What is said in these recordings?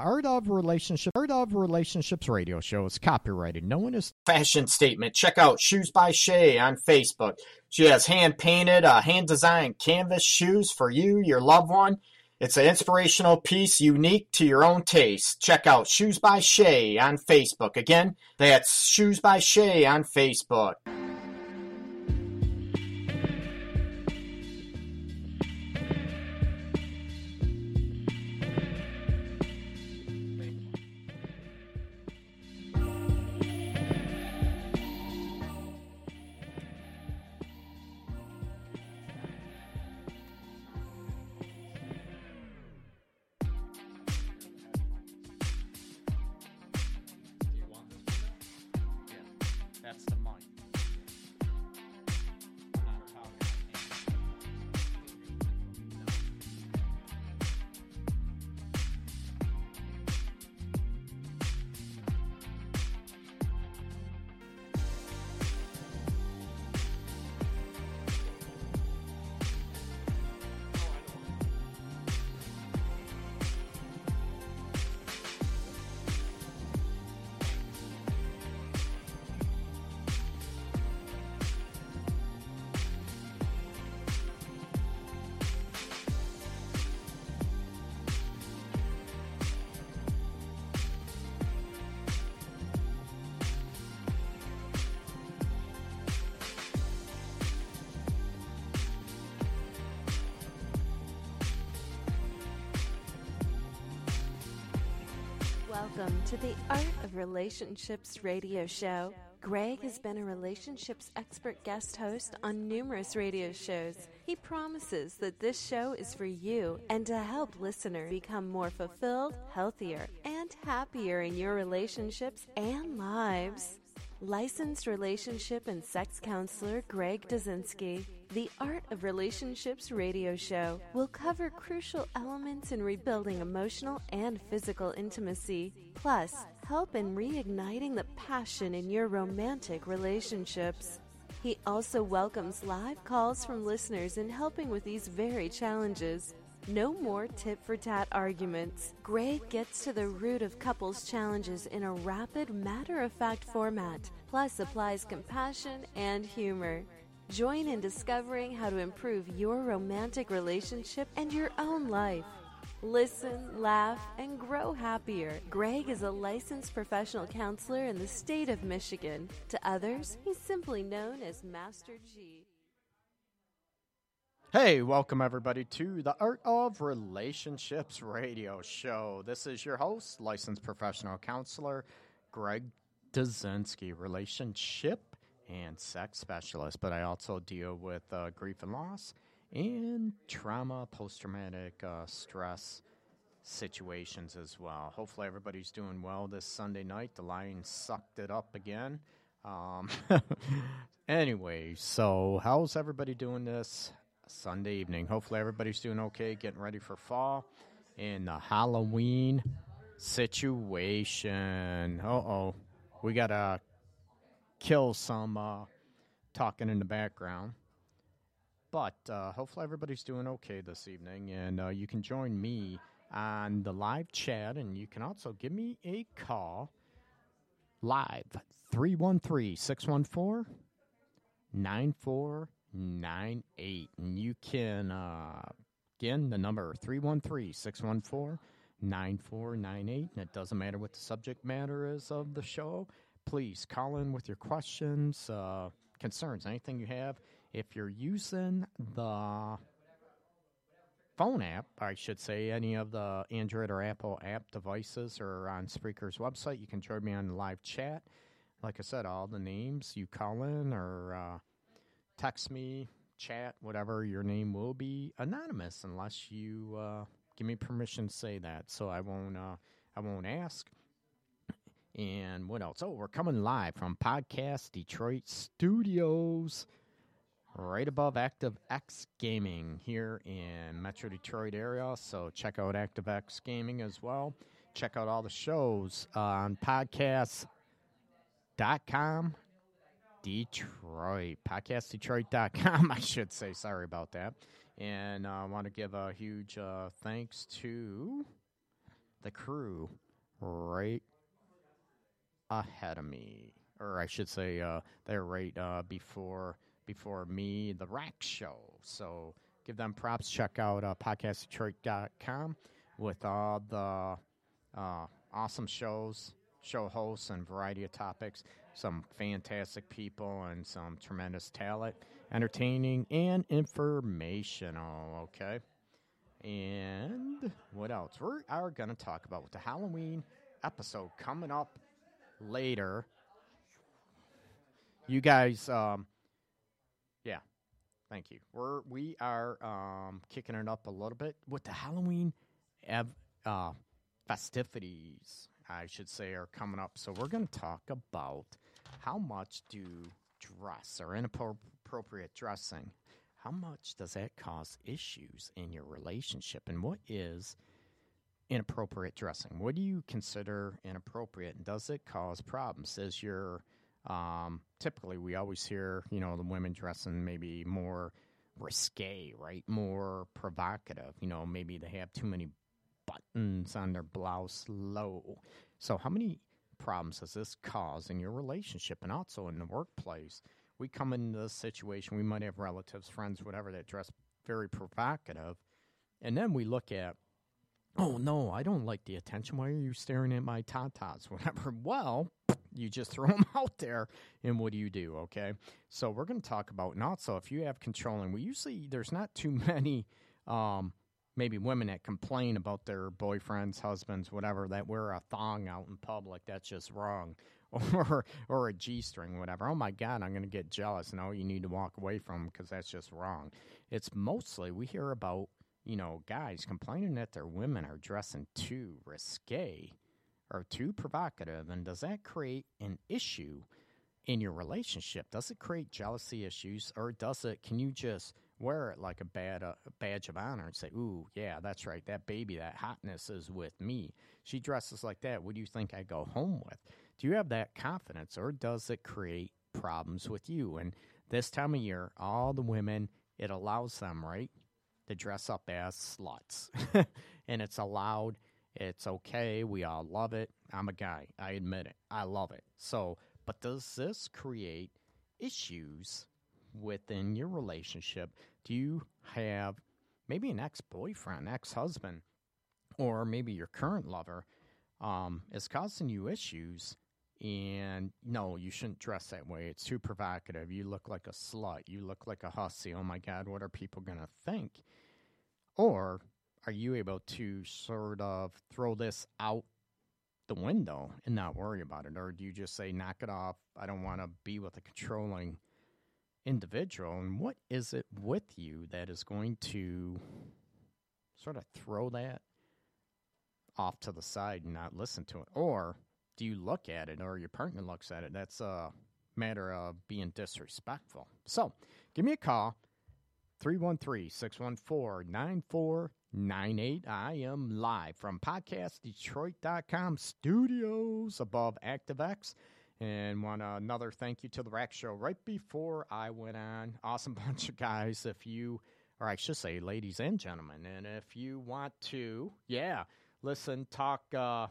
Art of Relationship Art of Relationships radio show is copyrighted. No one is fashion statement. Check out Shoes by Shay on Facebook. She has hand painted, uh, hand designed canvas shoes for you, your loved one. It's an inspirational piece unique to your own taste. Check out Shoes by Shay on Facebook. Again, that's Shoes by Shay on Facebook. Relationships radio show. Greg has been a relationships expert guest host on numerous radio shows. He promises that this show is for you and to help listeners become more fulfilled, healthier, and happier in your relationships and lives. Licensed relationship and sex counselor Greg Dazinski. The Art of Relationships radio show will cover crucial elements in rebuilding emotional and physical intimacy, plus, help in reigniting the passion in your romantic relationships. He also welcomes live calls from listeners in helping with these very challenges. No more tit for tat arguments. Greg gets to the root of couples' challenges in a rapid, matter of fact format, plus applies compassion and humor. Join in discovering how to improve your romantic relationship and your own life. Listen, laugh, and grow happier. Greg is a licensed professional counselor in the state of Michigan. To others, he's simply known as Master G. Hey, welcome everybody to the Art of Relationships radio show. This is your host, licensed professional counselor Greg Dazinski, relationship and sex specialist, but I also deal with uh, grief and loss and trauma, post traumatic uh, stress situations as well. Hopefully, everybody's doing well this Sunday night. The Lions sucked it up again. Um, anyway, so how's everybody doing this Sunday evening? Hopefully, everybody's doing okay, getting ready for fall and the Halloween situation. Uh oh, we got to kill some uh, talking in the background. But uh, hopefully everybody's doing okay this evening, and uh, you can join me on the live chat, and you can also give me a call live 313 614 9498. And you can, uh, again, the number 313 614 9498. And it doesn't matter what the subject matter is of the show please call in with your questions, uh, concerns, anything you have. If you're using the phone app, I should say, any of the Android or Apple app devices or on Spreaker's website, you can join me on the live chat. Like I said, all the names you call in or uh, text me, chat, whatever, your name will be anonymous unless you uh, give me permission to say that. So I won't, uh, I won't ask. And what else? Oh, we're coming live from Podcast Detroit Studios, right above Active X Gaming here in Metro Detroit area. So check out Active X Gaming as well. Check out all the shows on podcast.com. Detroit. PodcastDetroit.com, I should say. Sorry about that. And uh, I want to give a huge uh, thanks to the crew right ahead of me, or I should say, uh, they're right uh, before before me, the Rack Show. So give them props. Check out uh, podcastdetroit.com with all the uh, awesome shows, show hosts, and variety of topics. Some fantastic people and some tremendous talent, entertaining and informational. Okay. And what else? We are going to talk about with the Halloween episode coming up later. You guys, um, yeah, thank you. We're we are um, kicking it up a little bit with the Halloween ev- uh, festivities. I should say are coming up. So we're going to talk about how much do dress or inappropriate dressing how much does that cause issues in your relationship and what is inappropriate dressing. What do you consider inappropriate and does it cause problems? Is your um, typically we always hear you know the women dressing maybe more risque right? More provocative you know maybe they have too many buttons on their blouse low. So how many problems does this cause in your relationship and also in the workplace? We come into this situation, we might have relatives, friends, whatever, that dress very provocative. And then we look at, oh, no, I don't like the attention. Why are you staring at my tatas? Whatever. Well, you just throw them out there. And what do you do? Okay. So we're going to talk about, and also if you have controlling, we usually, there's not too many. Um, maybe women that complain about their boyfriends, husbands, whatever, that wear a thong out in public. That's just wrong. or or a G string, whatever. Oh my God, I'm going to get jealous. No, you need to walk away from because that's just wrong. It's mostly we hear about you know guys complaining that their women are dressing too risque or too provocative, and does that create an issue in your relationship? Does it create jealousy issues, or does it? Can you just wear it like a bad uh, badge of honor and say, "Ooh, yeah, that's right. That baby, that hotness is with me. She dresses like that. What do you think I go home with?" Do you have that confidence or does it create problems with you? And this time of year, all the women, it allows them, right, to dress up as sluts. and it's allowed, it's okay, we all love it. I'm a guy, I admit it. I love it. So, but does this create issues within your relationship? Do you have maybe an ex boyfriend, ex husband, or maybe your current lover um, is causing you issues and no, you shouldn't dress that way. It's too provocative. You look like a slut. You look like a hussy. Oh my God, what are people going to think? Or are you able to sort of throw this out the window and not worry about it? Or do you just say, knock it off? I don't want to be with a controlling individual. And what is it with you that is going to sort of throw that off to the side and not listen to it? Or do you look at it or your partner looks at it? That's a matter of being disrespectful. So give me a call 313 614 9498. I am live from podcastdetroit.com studios above ActiveX. And want another thank you to the Rack Show right before I went on. Awesome bunch of guys. If you, or I should say, ladies and gentlemen, and if you want to, yeah, listen, talk uh,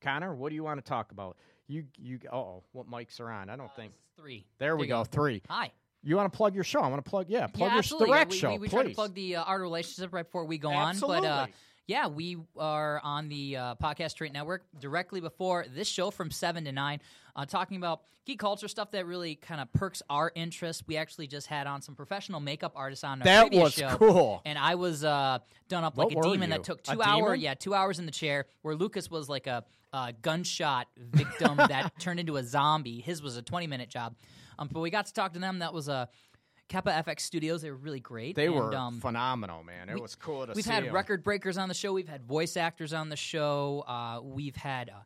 Connor, what do you want to talk about? You you oh, what mics are on? I don't Uh, think. three. There we you go. Three. Hi. You want to plug your show? I want to plug. Yeah, plug yeah, your absolutely. direct we, show, we, we try to plug the uh, our relationship right before we go Absolutely. on, but uh, yeah, we are on the uh, Podcast Detroit Network directly before this show from seven to nine, uh, talking about geek culture stuff that really kind of perks our interest. We actually just had on some professional makeup artists on our that previous was show. cool. And I was uh, done up like What a were demon you? that took A two hours. demon? Yeah, two hours in the chair. Where Lucas was like a, uh gunshot victim that turned into a zombie. His was a twenty minute job. Um, but we got to talk to them. That was a Kappa FX Studios. They were really great. They and, were um, phenomenal, man. It we- was cool to see. We've had had 'em. record breakers on the show. We've had voice actors on the show. Uh, we've had uh,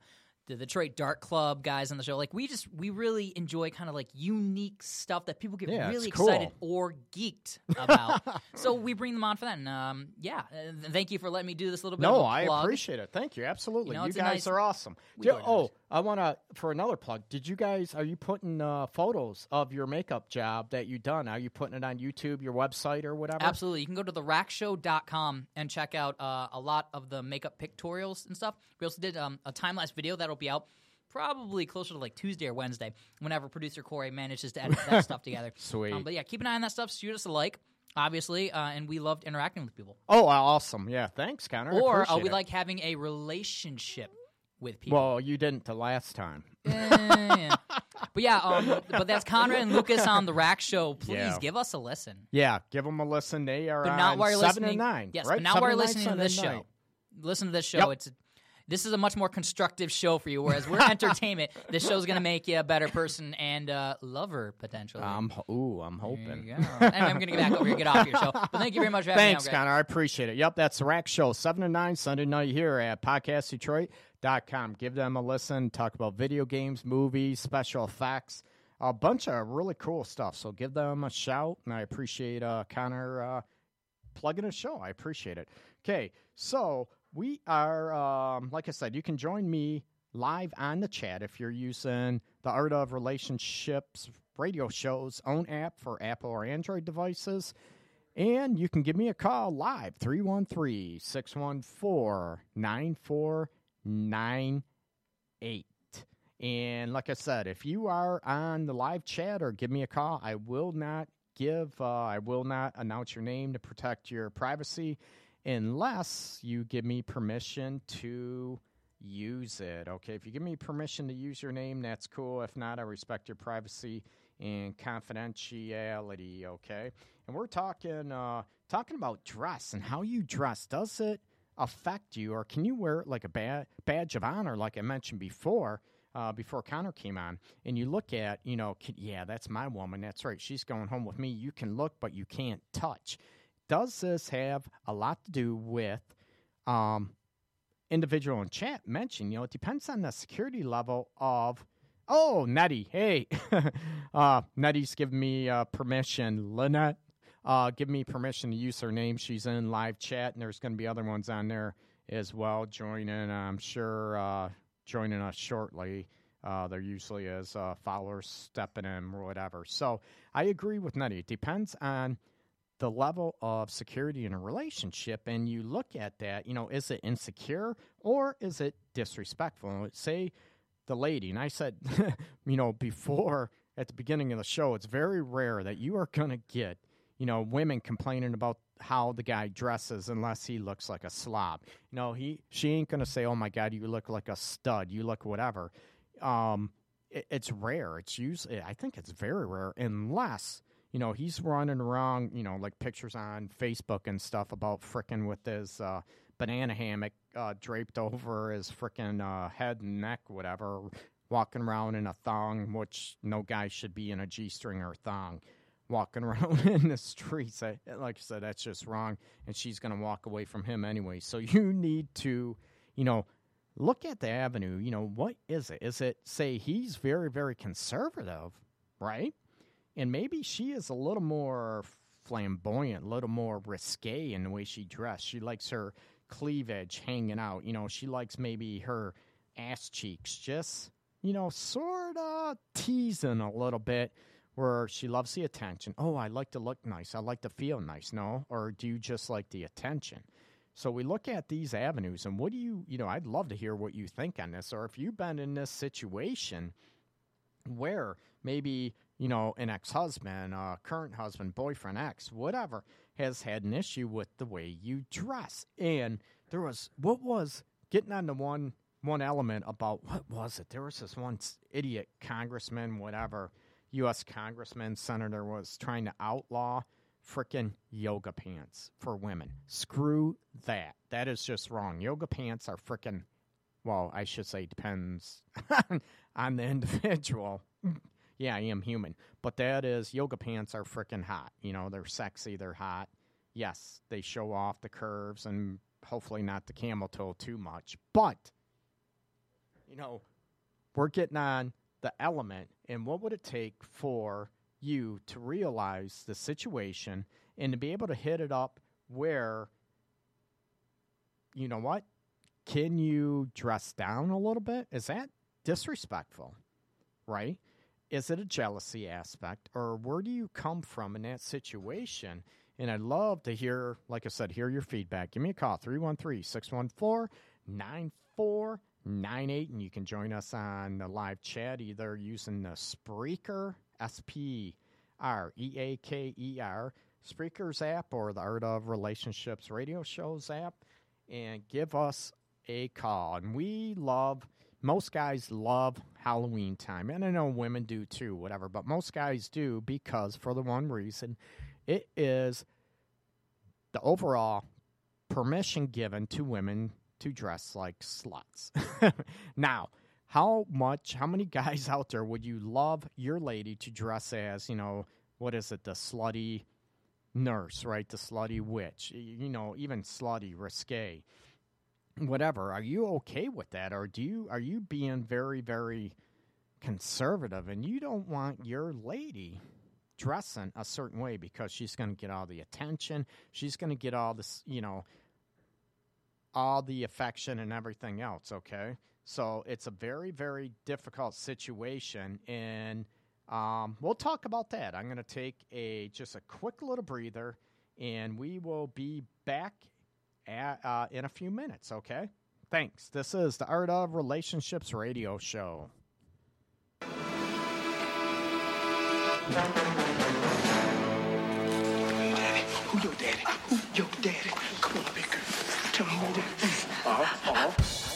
the Detroit Dark Club guys on the show. Like we just we really enjoy kind of like unique stuff that people get Yeah, really it's cool. excited or geeked about. so we bring them on for that. And um, yeah, uh, thank you for letting me do this little bit. of No, a I plug. appreciate it. Thank you. Absolutely. You know, You, it's a guys nice- are awesome. we Ju- do it oh. I want to for another plug. Did you guys are you putting uh, photos of your makeup job that you done? Are you putting it on YouTube, your website, or whatever? Absolutely. You can go to therackshow.com and check out uh, a lot of the makeup pictorials and stuff. We also did um, a time lapse video that'll be out probably closer to like Tuesday or Wednesday whenever producer Corey manages to edit that stuff together. Sweet. Um, but yeah, keep an eye on that stuff. Shoot us a like, obviously. Uh, and we loved interacting with people. Oh, awesome. Yeah, thanks, Connor. Or uh, we it. like having a relationship with people. Well, you didn't the last time. Eh. But yeah, um, but that's Conrad and Lucas on the Rack Show. Please Yeah. give us a listen. Yeah, give them a listen. They are but not while you're seven listening. and nine. Yes, right? but not Seven while you're nine, listening to this show. Listen to this show. Yep. It's this is a much more constructive show for you. Whereas we're entertainment, this show's going to make you a better person and uh, lover potentially. I'm ho- ooh, I'm hoping. you go. anyway, I'm going to get back over here, get off your show. But thank you very much for having Thanks, me. on, Connor. I appreciate it. Yep, that's the Rack Show, 7 to 9, Sunday night here at podcastdetroit.com. Give them a listen. Talk about video games, movies, special effects, a bunch of really cool stuff. So give them a shout, and I appreciate uh, Connor uh, plugging a show. I appreciate it. Okay, so we are, um, like I said, you can join me live on the chat if you're using the Art of Relationships radio show's own app for Apple or Android devices. And you can give me a call live 313 614 9498. And like I said, if you are on the live chat or give me a call, I will not give, uh, I will not announce your name to protect your privacy unless you give me permission to use it. Okay, if you give me permission to use your name, that's cool. If not, I respect your privacy and confidentiality. Okay, and we're talking uh, talking about dress and how you dress. Does it affect you, or can you wear it like a ba- badge of honor, like I mentioned before? Uh, before Connor came on, and you look at, you know, yeah, that's my woman. That's right. She's going home with me. You can look, but you can't touch. Does this have a lot to do with um, individual in chat mentioned, you know, it depends on the security level of. Oh, Nettie, hey, uh, Nettie's giving me uh, permission. Lynette, uh, give me permission to use her name. She's in live chat, and there's going to be other ones on there as well joining. I'm sure uh, joining us shortly. Uh, there usually is uh, followers stepping in or whatever. So I agree with Nettie. It depends on the level of security in a relationship and you look at that, you know, is it insecure or is it disrespectful? Say the lady, and I said, you know, before at the beginning of the show, it's very rare that you are going to get, you know, women complaining about how the guy dresses unless he looks like a slob. You know, he she ain't going to say, "Oh my god, you look like a stud. You look whatever." Um it, it's rare. It's usually I think it's very rare unless you know, he's running around, you know, like pictures on Facebook and stuff about frickin' with his uh, banana hammock uh, draped over his frickin' uh, head and neck, whatever, walking around in a thong, which no guy should be in a G string or thong. Walking around in the streets, I, like I said, that's just wrong. And she's going to walk away from him anyway. So you need to, you know, look at the avenue. You know, what is it? Is it, say, he's very, very conservative, right? And maybe she is a little more flamboyant, a little more risque in the way she dressed. She likes her cleavage hanging out. You know, she likes maybe her ass cheeks just, you know, sort of teasing a little bit where she loves the attention. Oh, I like to look nice. I like to feel nice. No? Or do you just like the attention? So we look at these avenues and what do you, you know, I'd love to hear what you think on this or if you've been in this situation where maybe you know an ex-husband uh, current husband boyfriend ex whatever has had an issue with the way you dress. And there was what was getting on the one one element about what was it? There was this one idiot congressman whatever u.s congressman senator was trying to outlaw frickin' yoga pants for women. Screw that. That is just wrong. Yoga pants are frickin' well, I should say depends on the individual. yeah, I am human. But that is yoga pants are freaking hot. You know, they're sexy, they're hot. Yes, they show off the curves and hopefully not the camel toe too much. But you know, we're getting on the element and what would it take for you to realize the situation and to be able to hit it up where you know what can you dress down a little bit is that disrespectful right is it a jealousy aspect or where do you come from in that situation? And i'd love to hear like i said hear your feedback. Give me a call 313-614-9498 and you can join us on the live chat either using the spreaker s-p-r-e-a-k-e-r spreaker's app or the art of relationships radio shows app and give us a call. And we love most guys love Halloween time, and I know women do too, whatever, but most guys do because for the one reason it is the overall permission given to women to dress like sluts. now, how much, how many guys out there would you love your lady to dress as, you know, what is it, the slutty nurse, right? The slutty witch, you know, even slutty, risque whatever. Are you okay with that or do you are you being very very conservative and you don't want your lady dressing a certain way because she's going to get all the attention she's going to get all this you know all the affection and everything else okay? So it's a very very difficult situation and um, we'll talk about that. I'm going to take a just a quick little breather and we will be back at, uh, in a few minutes, okay? Thanks. This is the Art of Relationships radio show. Daddy, who your daddy? Who your daddy? Come on, big girl. Tell me who your daddy. Uh-huh, uh-huh.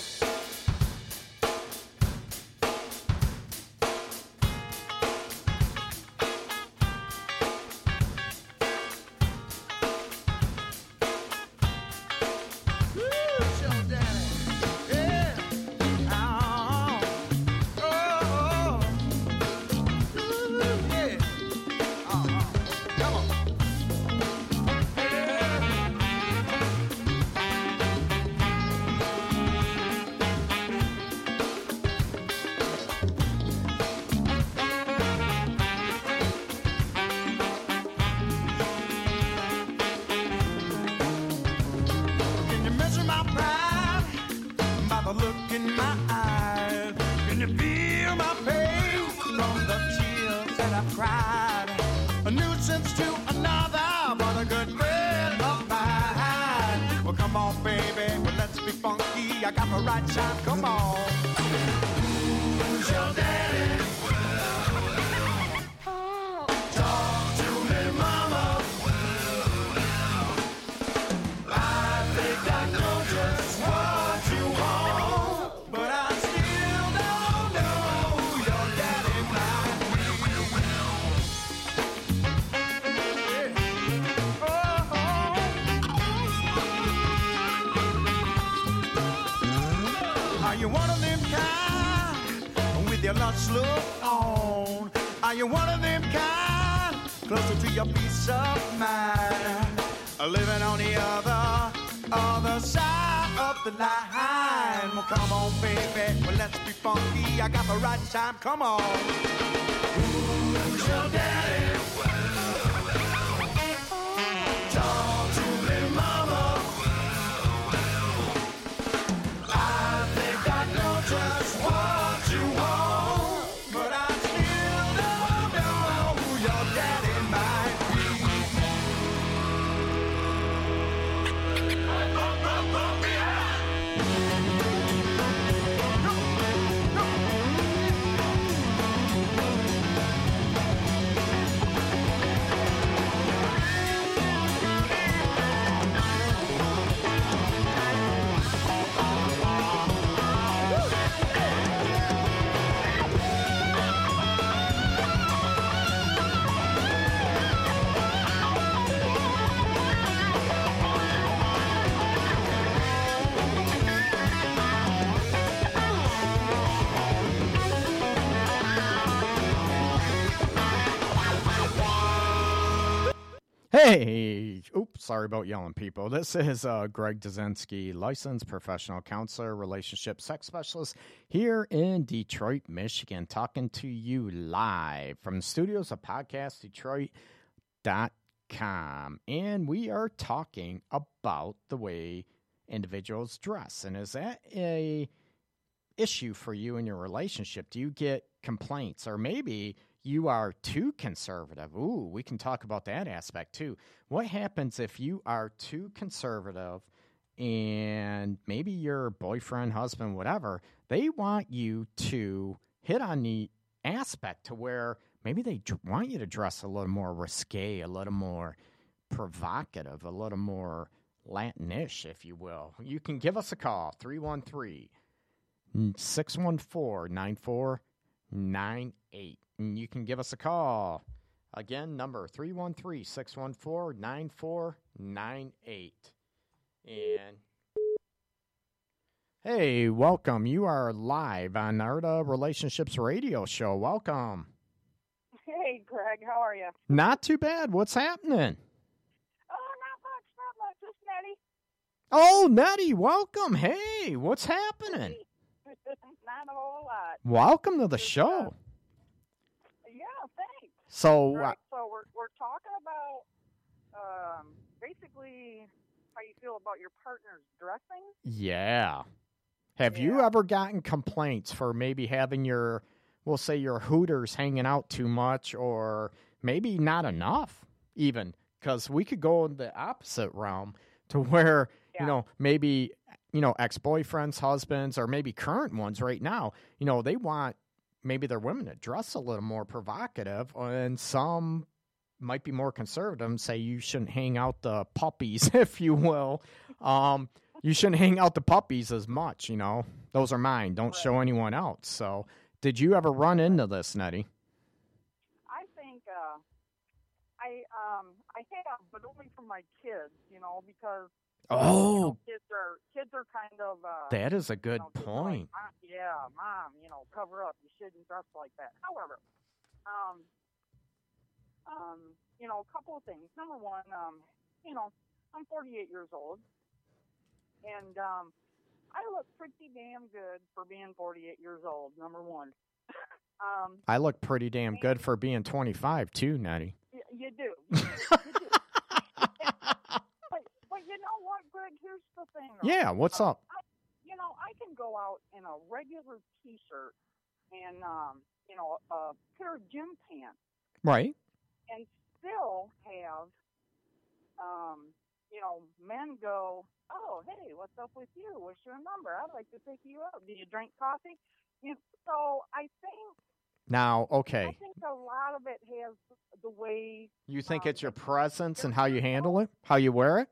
Of mind? Living on the other, other side of the line. Well, come on, baby. Well, let's be funky. I got the right time. Come on. Hey, oops, sorry about yelling, people. This is uh, Greg Dzinski, licensed professional counselor, relationship sex specialist here in Detroit, Michigan, talking to you live from the studios of podcastdetroit.com. And we are talking about the way individuals dress. And is that a issue for you in your relationship? Do you get complaints or maybe you are too conservative? Ooh, we can talk about that aspect too. What happens if you are too conservative and maybe your boyfriend, husband, whatever, they want you to hit on the aspect to where maybe they want you to dress a little more risque, a little more provocative, a little more Latinish, if you will. You can give us a call, 313 614 9498. And you can give us a call. Again, number 313 614 9498. And hey, welcome. You are live on Art of Relationships Radio Show. Welcome. Hey, Greg, how are you? Not too bad. What's happening? Oh, not much, not much. Just Nettie. Oh, Nettie, welcome. Hey, what's happening? not a whole lot. Welcome to the Just, uh, show. Yeah. So, Right, so we're we're talking about um, basically how you feel about your partner's dressing. Yeah. Have you ever gotten complaints for maybe having your, we'll say your hooters hanging out too much or maybe not enough, even? Because we could go in the opposite realm to where, Yeah. you know, maybe, you know, ex boyfriends, husbands, or maybe current ones right now, you know, they want maybe their women to dress a little more provocative, and some might be more conservative and say you shouldn't hang out the puppies, if you will. Um, you shouldn't hang out the puppies as much, you know. Those are mine. Don't show anyone else. So, did you ever run into this, Nettie? I think uh, I um I have, but only for my kids, you know, because Oh, kids are kids are kind of uh, that is a good you know, just like, point. Yeah, mom, you know, cover up. You shouldn't dress like that. However, um, um, you know, a couple of things. Number one, um, you know, I'm 48 years old, and um, I look pretty damn good for being 48 years old. Number one, um, I look pretty damn good for being 25 too, Natty. y- you do. You do. You do. You know what, Greg? Here's the thing. Yeah, what's Uh, up? I, you know, I can go out in a regular T-shirt and um, you know a pair of gym pants Right. and still have um, you know men go, oh hey, what's up with you? What's your number? I'd like to pick you up. Do you drink coffee? You so I think Now, okay. I think a lot of it has the way. You think um, it's your presence and how you handle it? How you wear it?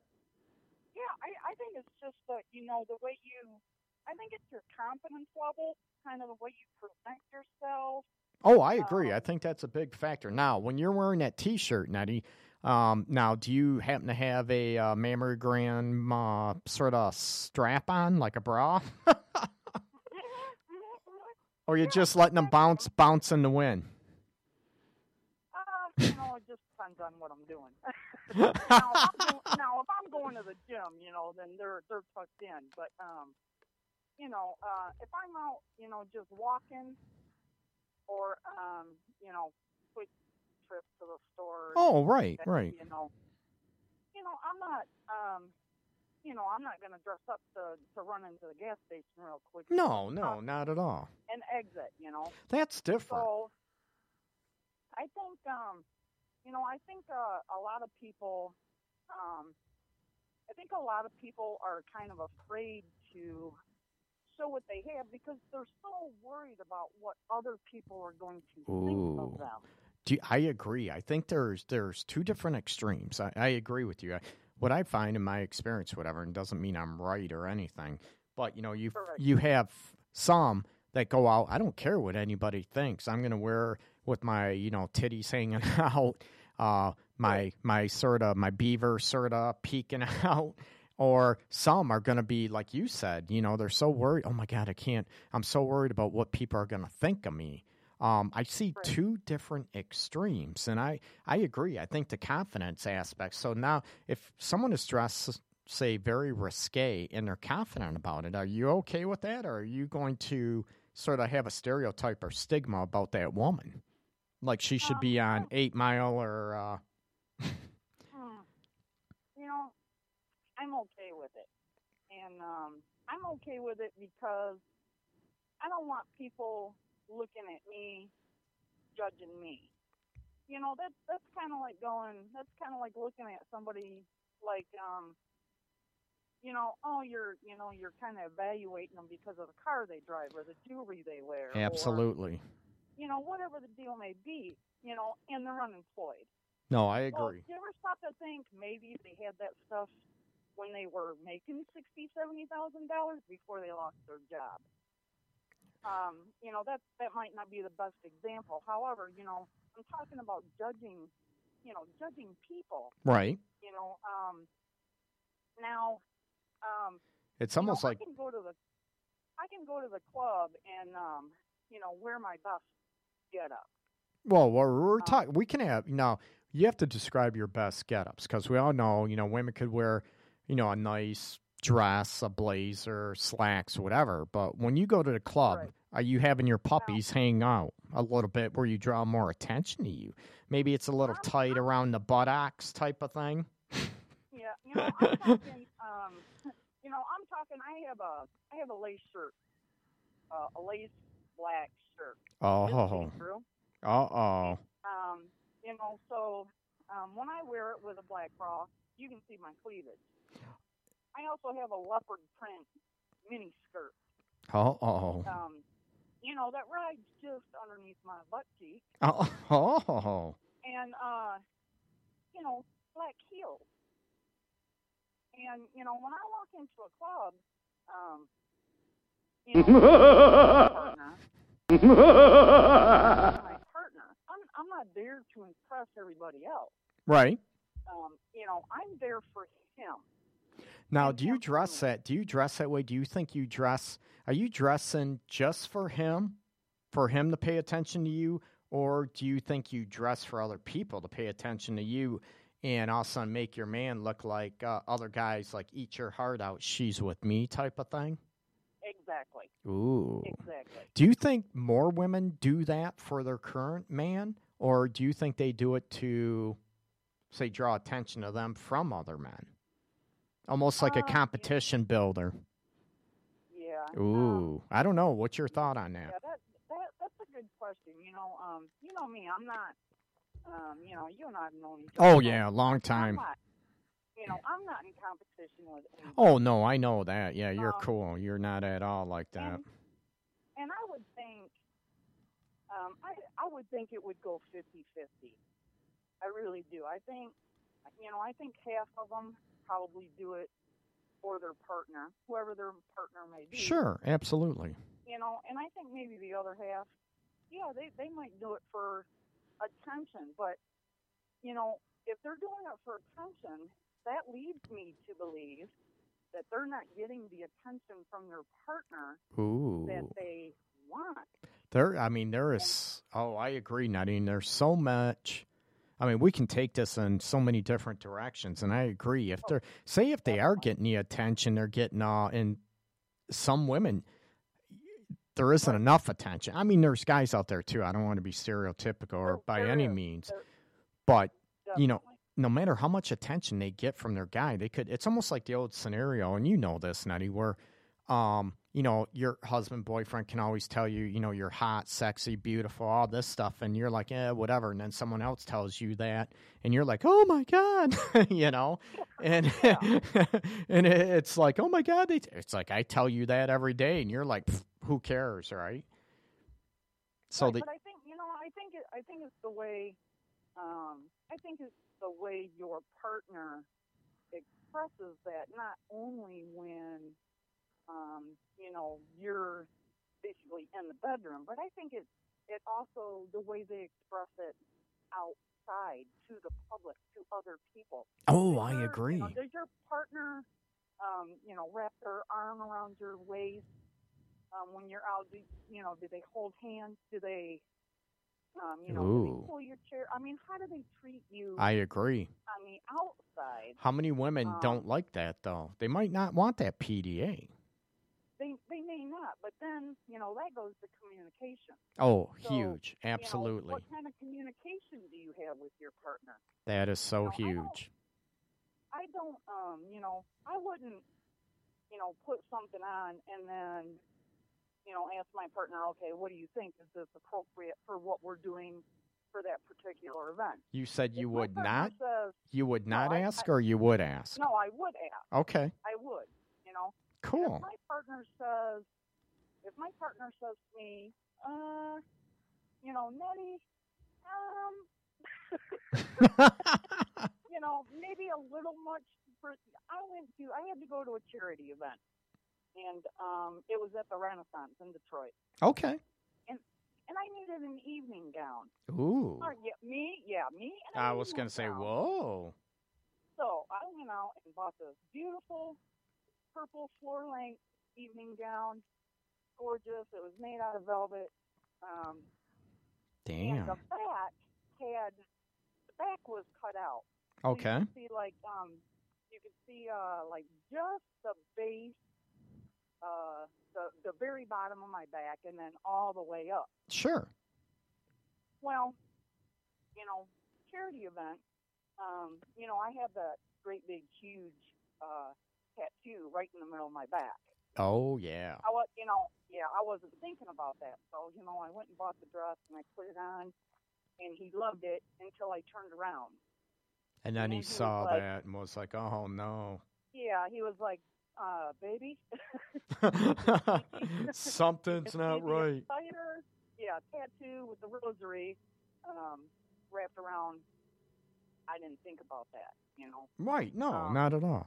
I, I think it's just that you know the way you. I think it's your confidence level, kind of the way you present yourself. Oh, I agree. I Um, think that's a big factor. Now, when you're wearing that T-shirt, Nettie, um, now do you happen to have a uh, mammogram uh, sort of strap on, like a bra, or you Yeah, just letting them bounce, bounce in the wind? Uh, you know, it just depends on what I'm doing. now, if I'm now, if I'm going to the gym, you know, then they're they're tucked in. But um, you know, uh, if I'm out, you know, just walking, or um, you know, quick trip to the store. Oh, right, that, right. You know, you know, I'm not um, you know, I'm not going to dress up to to run into the gas station real quick. No, no, not at all. and exit. You know. That's different. So I think um you know, I think uh, a lot of people um I think a lot of people are kind of afraid to show what they have because they're so worried about what other people are going to think Ooh. of them. Do you- I agree. I think there's there's two different extremes. I, I agree with you. I, what I find in my experience, whatever, and doesn't mean I'm right or anything, but you know, you you have some that go out. I don't care what anybody thinks. I'm going to wear with my you know titties hanging out, uh, my my sort of my beaver sort of peeking out. Or some are going to be like you said. You know, they're so worried. Oh my god, I can't. I'm so worried about what people are going to think of me Um, I see Right. two different extremes, and I I agree. I think the confidence aspect. So now, if someone is dressed, say, very risque, and they're confident about it, are you okay with that, or are you going to sort of have a stereotype or stigma about that woman, like she should Um, be on Eight Mile or? Uh, Hmm. You know, I'm okay with it, and um, I'm okay with it because I don't want people looking at me, judging me. You know, that's that's kind of like going. That's kind of like looking at somebody like, um, you know, oh, you're, you know, you're kind of evaluating them because of the car they drive or the jewelry they wear. absolutely. You know, whatever the deal may be. You know, and they're unemployed. No, I agree. do you ever stop to think maybe they had that stuff when they were making sixty, seventy thousand dollars before they lost their job? Um, you know, that that might not be the best example. However, you know, I'm talking about judging, you know, judging people. Right. You know, um, now, um, It's you know, almost like I can go to the, I can go to the club and um, you know, wear my best get up. Well, we're, we're Um, talking. We can have now. You have to describe your best get-ups because we all know, you know, women could wear, you know, a nice dress, a blazer, slacks, whatever. But when you go to the club, Right. are you having your puppies hang out a little bit where you draw more attention to you? Maybe it's a little I'm- tight around the buttocks type of thing. Yeah, you know, I'm talking. Um, you know, I'm talking. I have a, I have a lace shirt, uh, a lace black shirt. Oh, uh oh. Um, you know, so um, when I wear it with a black bra, you can see my cleavage. I also have a leopard print mini skirt. Oh, oh, Um, you know, that rides just underneath my butt cheek, oh, oh. and uh, you know, black heels. And you know, when I walk into a club, um, you know, my partner, my partner, I'm I'm not there to impress everybody else. Right. Um, you know, I'm there for him. Now, do you dress that? Do you dress that way? Do you think you dress? Are you dressing just for him, for him to pay attention to you, or do you think you dress for other people to pay attention to you, and all of a sudden make your man look like uh, other guys, like eat your heart out, she's with me type of thing? Exactly. Ooh. Exactly. Do you think more women do that for their current man, or do you think they do it to, say, draw attention to them from other men? Almost like a Uh, yeah. competition builder. Yeah. Um, Ooh, I don't know. What's your thought on yeah, that? that that that's a good question. You know, um, you know me, I'm not. Um, you know, you and I've known each other. Oh yeah, a long I'm time. not, you know, I'm not in competition with anybody. Oh no, I know that. Yeah, you're Um, cool. You're not at all like that. And, and I would think, um, I I would think it would go 50-50. I really do. I think, you know, I think half of them probably do it for their partner, whoever their partner may be. Sure, absolutely. You know, and I think maybe the other half, yeah, they they might do it for attention, but you know, if they're doing it for attention, that leads me to believe that they're not getting the attention from their partner Ooh, that they want. there. I mean, there is. Oh, I agree, Nadine. There's so much. I mean, we can take this in so many different directions, and I agree. If they're say if they are getting the attention, they're getting uh, and some women there isn't enough attention. I mean, there's guys out there too. I don't want to be stereotypical or by any means, but you know. No matter how much attention they get from their guy, they could. It's almost like the old scenario, and you know this, Nutty, where, um, you know, your husband, boyfriend can always tell you, you know, you're hot, sexy, beautiful, all this stuff, and you're like, yeah, whatever, and then someone else tells you that, and you're like, oh my god, you know, and and it's like, oh my god, they, it's like I tell you that every day, and you're like, who cares, right? So Right, the but I think you know, I think it, I think it's the way, um, I think it's the way your partner expresses that. Not only when, um, you know, you're basically in the bedroom, but I think it's it also the way they express it outside to the public, to other people. oh, Does I your- agree. You know, does your partner, um, you know, wrap their arm around your waist um, when you're out? Do, you know, do they hold hands? Do they, Um, you know, Ooh. they pull your chair? I mean, how do they treat you I agree. on the outside? How many women Um, don't like that though? They might not want that PDA. They they may not, but then you know that goes to communication. Oh, So, huge. You know, Absolutely. what kind of communication do you have with your partner? that is so No, I don't- huge. I don't, um, you know, I wouldn't, you know, put something on and then, you know, ask my partner, okay, what do you think? Is this appropriate for what we're doing for that particular event? You said you If would not Says, you would not I- ask I- or you would ask. no, I would ask. Okay. I would, you know. Cool. If my partner says, if my partner says to me, uh, you know, Nettie, um, you know, maybe a little much. For, I went to, I had to go to a charity event, and um, it was at the Renaissance in Detroit, okay. and and I needed an evening gown. Ooh. Oh, yeah, me, yeah, me. And I was gonna say, gown. whoa. So I went out and bought this beautiful purple floor length evening gown. Gorgeous. It was made out of velvet. Um, and the back had the back was cut out. So Okay. You could see like um, you could see uh like just the base, uh, the the very bottom of my back, and then all the way up. Sure. Well, you know, charity event. Um, you know, I have that great big huge uh, tattoo right in the middle of my back. Oh yeah. I was, you know, yeah, I wasn't thinking about that. So, you know, I went and bought the dress and I put it on, and he loved it until I turned around. And then And he he saw like- that and was like, "Oh no." Yeah, he was like, uh, baby. Something's not right. Spider, yeah, tattoo with the rosary um, wrapped around. I didn't think about that, you know. Right. No, Um, not at all.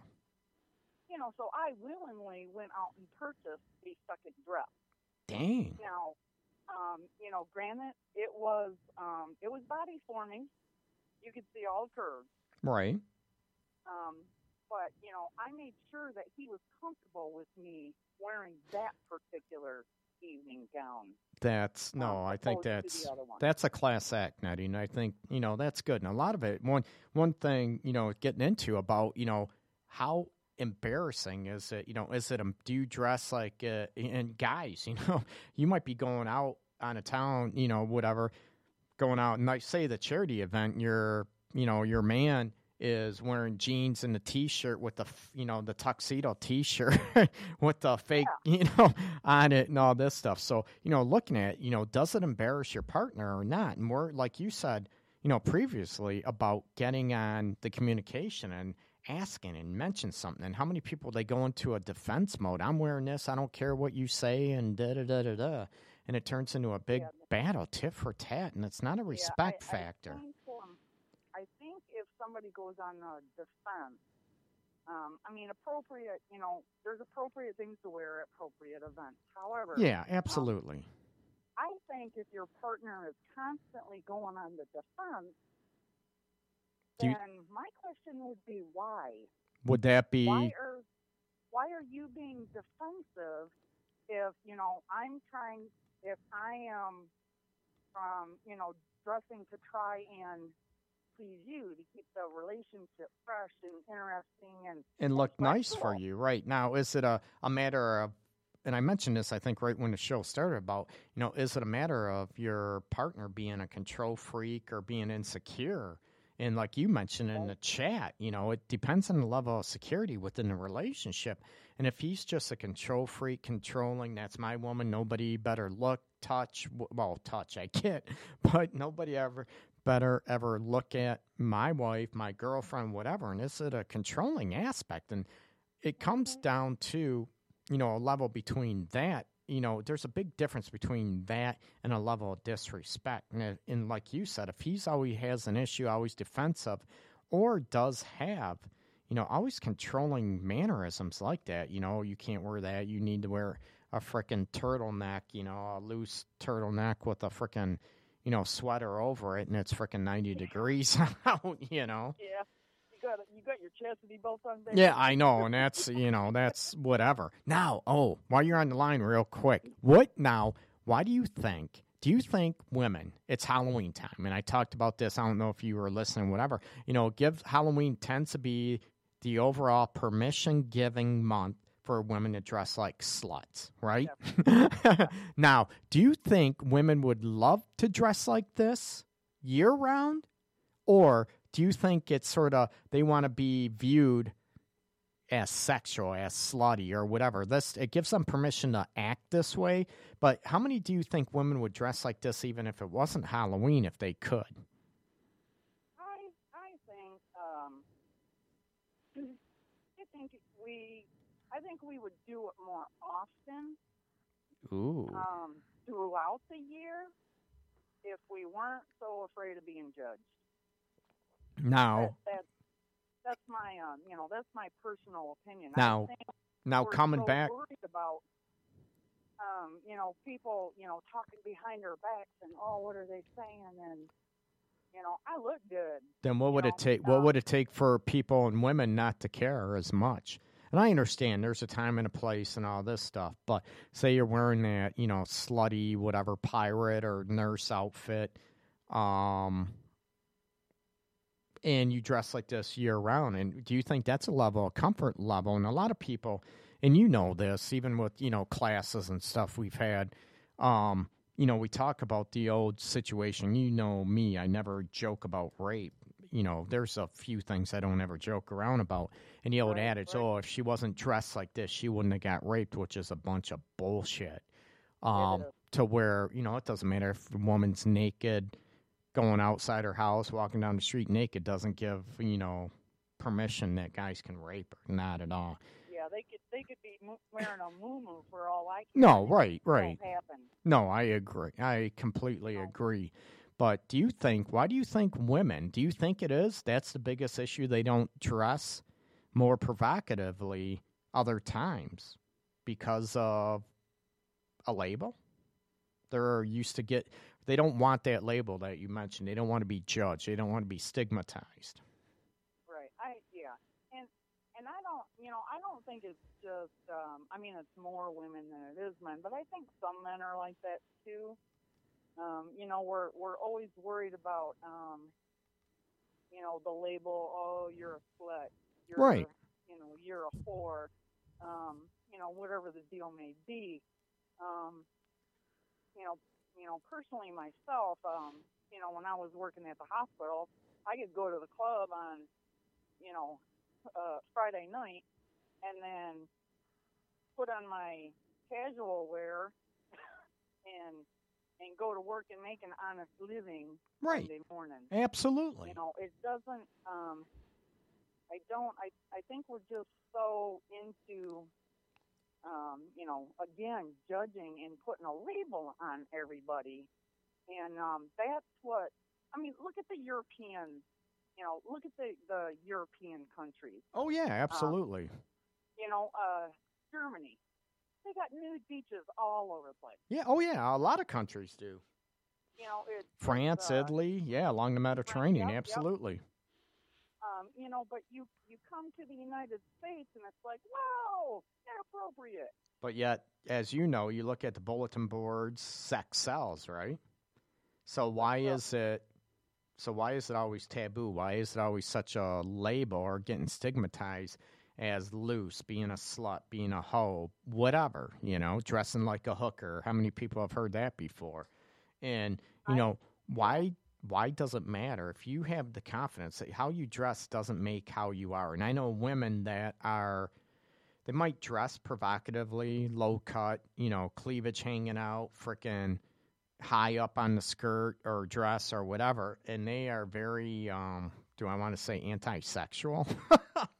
You know, so I willingly went out and purchased a second dress. Dang. Now, um, you know, granted, it was um, it was body forming. You could see all the curves. Right. Um, but you know, I made sure that he was comfortable with me wearing that particular evening gown. That's no, um, I think opposed to the that's that's a class act, Nettie, and I think you know that's good. And a lot of it, one one thing you know, getting into about you know how embarrassing is it? You know, is it a do you dress like uh, and guys? You know, you might be going out on a town, you know, whatever, going out and like say the charity event, your you know your man is wearing jeans and a t-shirt with the you know the tuxedo t-shirt with the fake you know on it and all this stuff. So you know looking at you know does it embarrass your partner or not? And we're like you said you know previously about getting on the communication and asking and mention something. And how many people they go into a defense mode i'm wearing this i don't care what you say and da da da da da. And it turns into a big Yeah. battle tit for tat and it's not a Yeah, respect I, factor. I I somebody goes on a defense, um, I mean, appropriate. You know, there's appropriate things to wear at appropriate events. However, yeah absolutely I think if your partner is constantly going on the defense, Do you- then my question would be why? would that be Why are why are you being defensive if you know I'm trying if I am um, you know dressing to try and please you to keep the relationship fresh and interesting and and look nice for you. Right. Now is it a, a matter of and i mentioned this i think right when the show started about you know is it a matter of your partner being a control freak or being insecure? And like you mentioned in the chat you know it depends on the level of security within the relationship. And if he's just a control freak controlling that's my woman. Nobody better look touch w- well touch i get but nobody ever better ever look at my wife, my girlfriend, whatever. And is it a controlling aspect? And it comes mm-hmm. down to, you know, a level between that. You know, there's a big difference between that and a level of disrespect. And, and like you said, if he's always has an issue, always defensive, or does have, you know, always controlling mannerisms like that, you know, you can't wear that. You need to wear a frickin' turtleneck, you know, a loose turtleneck with a frickin' you know, sweater over it and it's freaking 90 degrees out, you know. yeah you got you got your chastity belt on baby? Yeah, I know, and that's, you know, that's whatever. Now, oh, while you're on the line real quick, what now, why do you think do you think women, it's Halloween time, and I talked about this, I don't know if you were listening, whatever, you know, give Halloween tends to be the overall permission giving month for women to dress like sluts, right? now, do you think women would love to dress like this year round? Or do you think it's sort of they want to be viewed as sexual, as slutty, or whatever? This it gives them permission to act this way. But how many do you think women would dress like this even if it wasn't Halloween if they could? I I think um, I think we I think we would do it more often Ooh. um, throughout the year if we weren't so afraid of being judged. Now, That, that, that's my um, you know that's my personal opinion. Now- now coming so back, worried about um, you know people you know talking behind our backs and oh what are they saying and you know I look good. then what would you it take? What um, would it take for people and women not to care as much? And I understand there's a time and a place and all this stuff, but say you're wearing that, you know, slutty whatever pirate or nurse outfit, um, and you dress like this year round. And do you think that's a level, a comfort level? And a lot of people, and you know this, even with you know classes and stuff we've had, um, you know, we talk about the old situation. You know me, I never joke about rape. You know, there's a few things I don't ever joke around about. And the old Right, adage, right. oh, if she wasn't dressed like this, she wouldn't have got raped, which is a bunch of bullshit. Um, to where, you know, it doesn't matter if a woman's naked, going outside her house, walking down the street naked, doesn't give, you know, permission that guys can rape her. Not at all. Yeah, they could they could be wearing a moo for all I care. No, right, right. Happen. No, I agree. I completely agree. But do you think, why do you think women, do you think it is? That's the biggest issue. They don't dress more provocatively other times because of a label? They're used to get, they don't want that label that you mentioned. They don't want to be judged. They don't want to be stigmatized. Right. I yeah. And and I don't you know, I don't think it's just um I mean it's more women than it is men, but I think some men are like that too. Um, you know, we're we're always worried about um you know, the label, oh, you're a slut. You're Right. you know, you're a whore. Um, you know, whatever the deal may be. Um, you know, you know, personally myself, um, you know, when I was working at the hospital, I could go to the club on, you know, uh, Friday night and then put on my casual wear and and go to work and make an honest living Right. Monday morning. Absolutely. You know, it doesn't. Um, I don't. I I think we're just so into, um, you know, again judging and putting a label on everybody, and um, that's what. I mean, look at the European. You know, look at the the European countries. Oh, yeah, absolutely. You know, uh, Germany. They got nude beaches all over the place. yeah. Oh, yeah. A lot of countries do. You know, it's France, uh, Italy, yeah, along the Mediterranean, yep, yep. absolutely. um, you know, but you you come to the United States and it's like, wow, inappropriate. But yet, as you know, you look at the bulletin boards, sex sells, right? So why Yeah. is it? So why is it always taboo? Why is it always such a label or getting stigmatized as loose, being a slut, being a hoe, whatever? You know, dressing like a hooker. How many people have heard that before? And you know why? Why does it matter if you have the confidence that how you dress doesn't make how you are? And I know women that are they might dress provocatively, low cut, you know, cleavage hanging out, freaking high up on the skirt or dress or whatever, and they are very, um, do I want to say anti-sexual?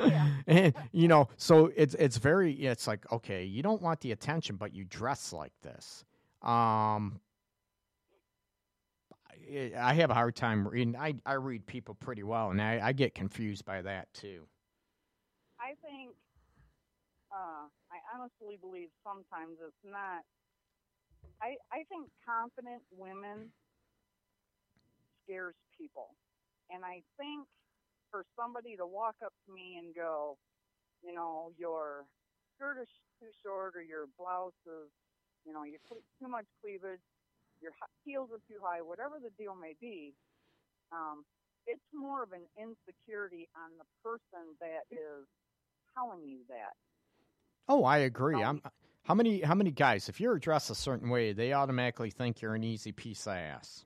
and you know, so it's it's very it's like okay, you don't want the attention, but you dress like this. Um, I- I have a hard time reading. I I read people pretty well, and I, I get confused by that too. I think, uh, I honestly believe sometimes it's not. I I think confident women scares people, and I think for somebody to walk up to me and go, you know, your skirt is too short or your blouse is, you know, you put too much cleavage. your heels are too high, whatever the deal may be, um, it's more of an insecurity on the person that is telling you that. Oh, I agree. I'm. How many? How many guys? If you're dressed a certain way, they automatically think you're an easy piece of ass.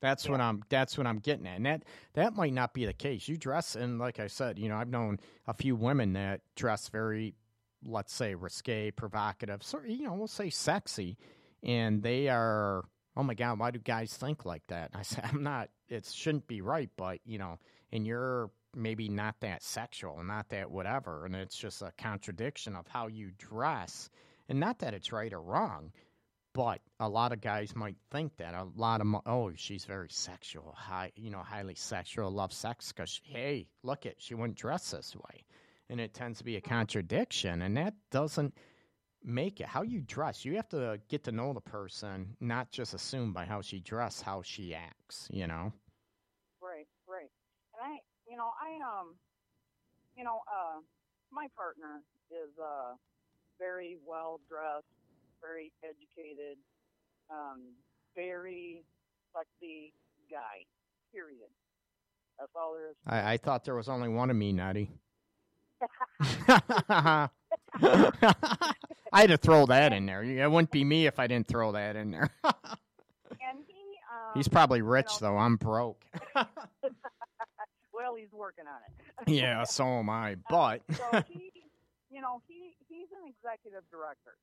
That's what I'm. That's what I'm getting at, and that that might not be the case. You dress, and like I said, you know, I've known a few women that dress very, let's say, risque, provocative, so you know, we'll say sexy, and they are. Oh my God, why do guys think like that? I said, I'm not. It shouldn't be right, but you know, and you're maybe not that sexual, not that whatever, and it's just a contradiction of how you dress, and not that it's right or wrong. But a lot of guys might think that a lot of oh she's very sexual, high you know highly sexual, loves sex because hey look at she wouldn't dress this way, and it tends to be a contradiction, and that doesn't make it how you dress. You have to get to know the person, not just assume by how she dress how she acts. You know. Right, right. And I, you know, I um, you know, uh, my partner is uh very well dressed, very educated, um, very sexy guy. Period. That's all there is. I, I thought there was only one of me, Nutty. I had to throw that in there. It wouldn't be me if I didn't throw that in there. and he, um, He's probably rich know- though. I'm broke. well, he's working on it. yeah, so am I. But so he, you know, he he's an executive director.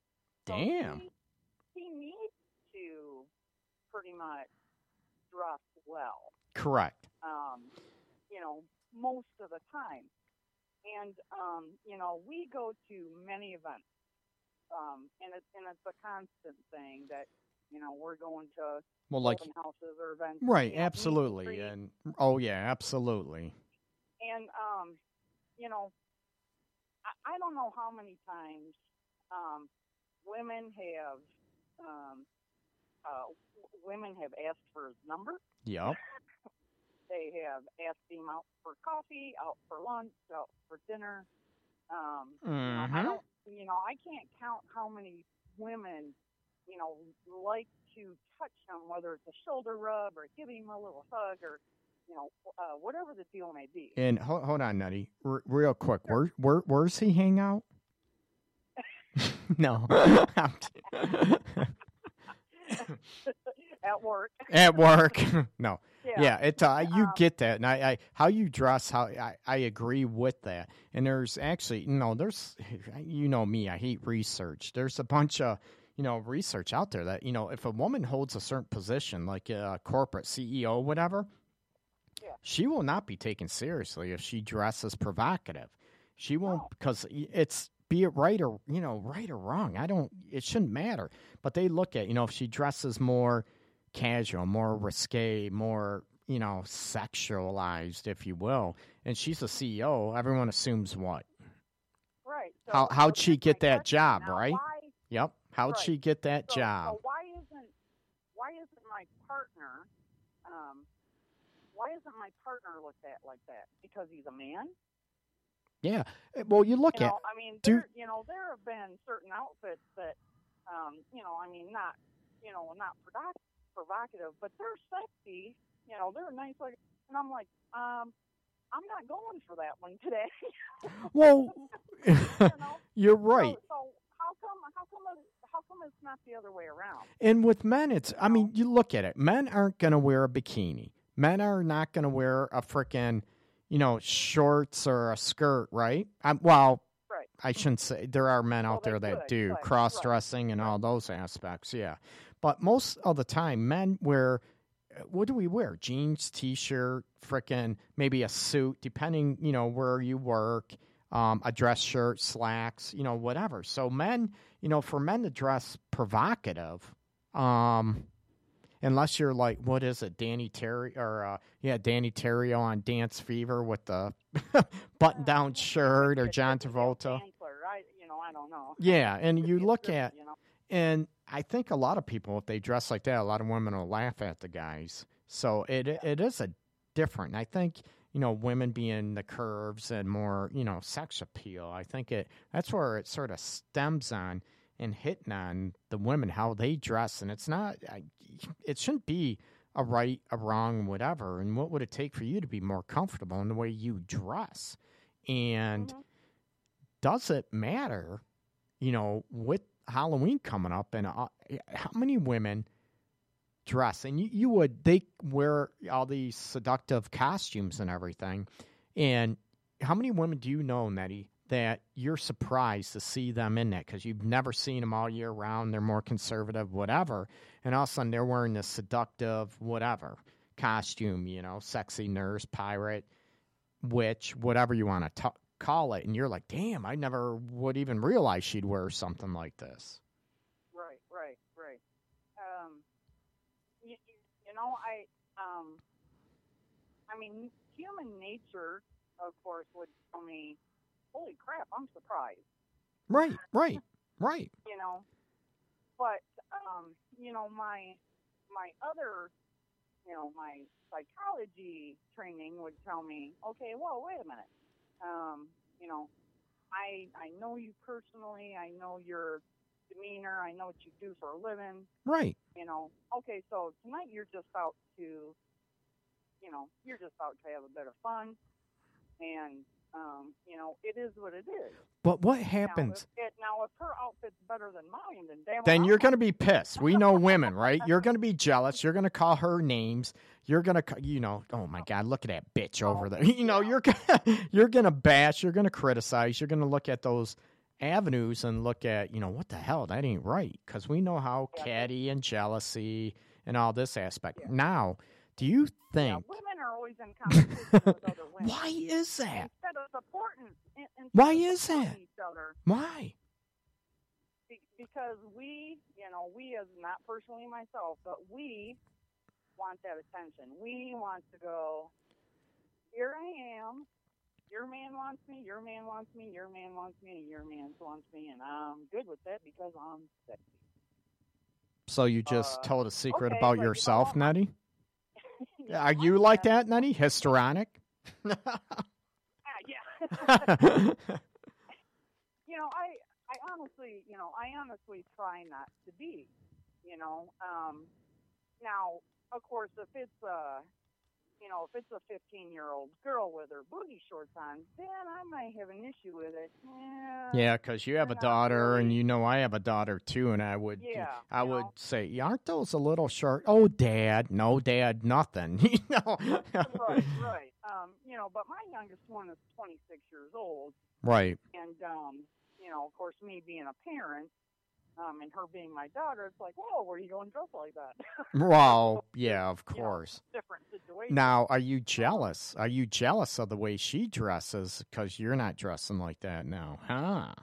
So damn. He, he needs to pretty much dress well. Correct. um, you know, most of the time. And um, you know, we go to many events, um, and it's and it's a constant thing that you know we're going to Well, like open houses or events, right, you know, meet and absolutely, and oh yeah, absolutely. And um, you know, I, I don't know how many times um, women have um, uh, w- women have asked for his number. Yep. They have asked him out for coffee, out for lunch, out for dinner. Um, you know, I Mhm. don't, you know, I can't count how many women, you know, like to touch him, whether it's a shoulder rub or give him a little hug or, you know, uh, whatever the deal may be. And hold, hold on, Nutty, R- real quick. Where where where's he hang out? no. At work. At work. no. Yeah. Yeah, it uh, you Um, get that, and I, I how you dress, how I, I agree with that. And there's actually, you know, there's, you know me, I hate research. There's a bunch of, you know, research out there that you know, if a woman holds a certain position, like a corporate CEO, whatever, she will not be taken seriously if she dresses provocative. She won't because it's be it right or you know right or wrong. I don't. It shouldn't matter. But they look at you know if she dresses more casual, more risque, more you know sexualized, if you will, and she's a CEO. Everyone assumes what? Right. So, How how'd she get that job? Now, Right. Why, Yep. How'd Right. she get that so, job? So why isn't why isn't my partner um, why isn't my partner looked at like that? Because he's a man. Yeah. Well, you look you at know, I mean, do- there, you know, there have been certain outfits that, um, you know, I mean, not, you know, not provoc- provocative, but they're sexy. You know, they're nice. Like, and I'm like, um, I'm not going for that one today. Well, you know? you're right. So, so how come? How come? How come it's not the other way around? And with men, it's, I mean, you look at it. Men aren't going to wear a bikini. Men are not going to wear a frickin', you know, shorts or a skirt, right? Um, well, Right. I shouldn't say there are men Well, out there that could, do but- cross dressing and all those aspects, yeah. But most of the time, men wear what do we wear? Jeans, t-shirt, frickin' maybe a suit, depending, you know, where you work. Um, a dress shirt, slacks, you know, whatever. So men, you know, for men to dress provocative, um, unless you're like, what is it, Danny Terry or uh, yeah, Danny Terrio on Dance Fever with the button-down shirt or John Travolta. You know, I don't know. Yeah, and you look at you know. and I think a lot of people, if they dress like that, a lot of women will laugh at the guys. So it it is a different. I think you know women being the curves and more you know sex appeal. I think it that's where it sort of stems on. And hitting on the women how they dress, and it's not. It shouldn't be a right, a wrong, whatever. And what would it take for you to be more comfortable in the way you dress? And Mhm. does it matter, you know, with Halloween coming up, and uh, how many women dress? And you, you would they wear all these seductive costumes and everything, and how many women do you know, Nettie, that you're surprised to see them in that because you've never seen them all year round? They're more conservative, whatever, and all of a sudden they're wearing this seductive whatever costume, you know, sexy nurse, pirate, witch, whatever you want to call it, and you're like, damn, I never would even realize she'd wear something like this. Right, right, right. Um, you, you know, I, um, I mean, human nature, of course, would tell me, "Holy crap, I'm surprised," Right, right, right. you know. But, um, you know, my, my other, you know, my psychology training would tell me, okay, well, wait a minute. Um, you know, I, I know you personally. I know your demeanor. I know what you do for a living. Right. you know, okay, so tonight you're just out to, you know, you're just out to have a bit of fun, and um, you know, it is what it is. But what Now, happens? if it, now, if her outfit's better than mine, then damn. Then you're going to be pissed. We know women, right? You're going to be jealous. You're going to call her names. You're going to, you know, oh my God, look at that bitch over there. You know, you're you're going to bash. You're going to criticize. You're going to look at those avenues and look at, you know, what the hell? That ain't right. Because we know how Yeah. catty and jealousy and all this aspect. Now, do you Yeah, think? women are always in competition with other women. Why is that? Instead of supporting, instead Why is that? Each other, Why? Be- because we, you know, we as not personally myself, but we want that attention. We want to go. Here I am. Your man wants me. Your man wants me. Your man wants me. And your man wants me, and I'm good with that because I'm sexy. So you just Uh, told a secret okay, about but you know yourself? Nettie? Yeah, Are you like that. that, Nettie? Histrionic? Ah, yeah. you know, I, I honestly, you know, I honestly try not to be. You know, um, now, of course, if it's a, you know, if it's a 15 year old girl with her booty shorts on, then I might have an issue with it. Yeah. Yeah, because you have a daughter, and you know I have a daughter too, and I would, Yeah, I would know. say, aren't those a little short? Oh, Dad, no, Dad, nothing. you know, right, right. Um, you know, but my youngest one is 26 years old, right, and um, you know, of course, me being a parent, um, and her being my daughter, it's like, whoa, where are you going dressed like that? Well, yeah, of You know, course. different situation. Now, are you jealous? Are you jealous of the way she dresses because you're not dressing like that now? Huh?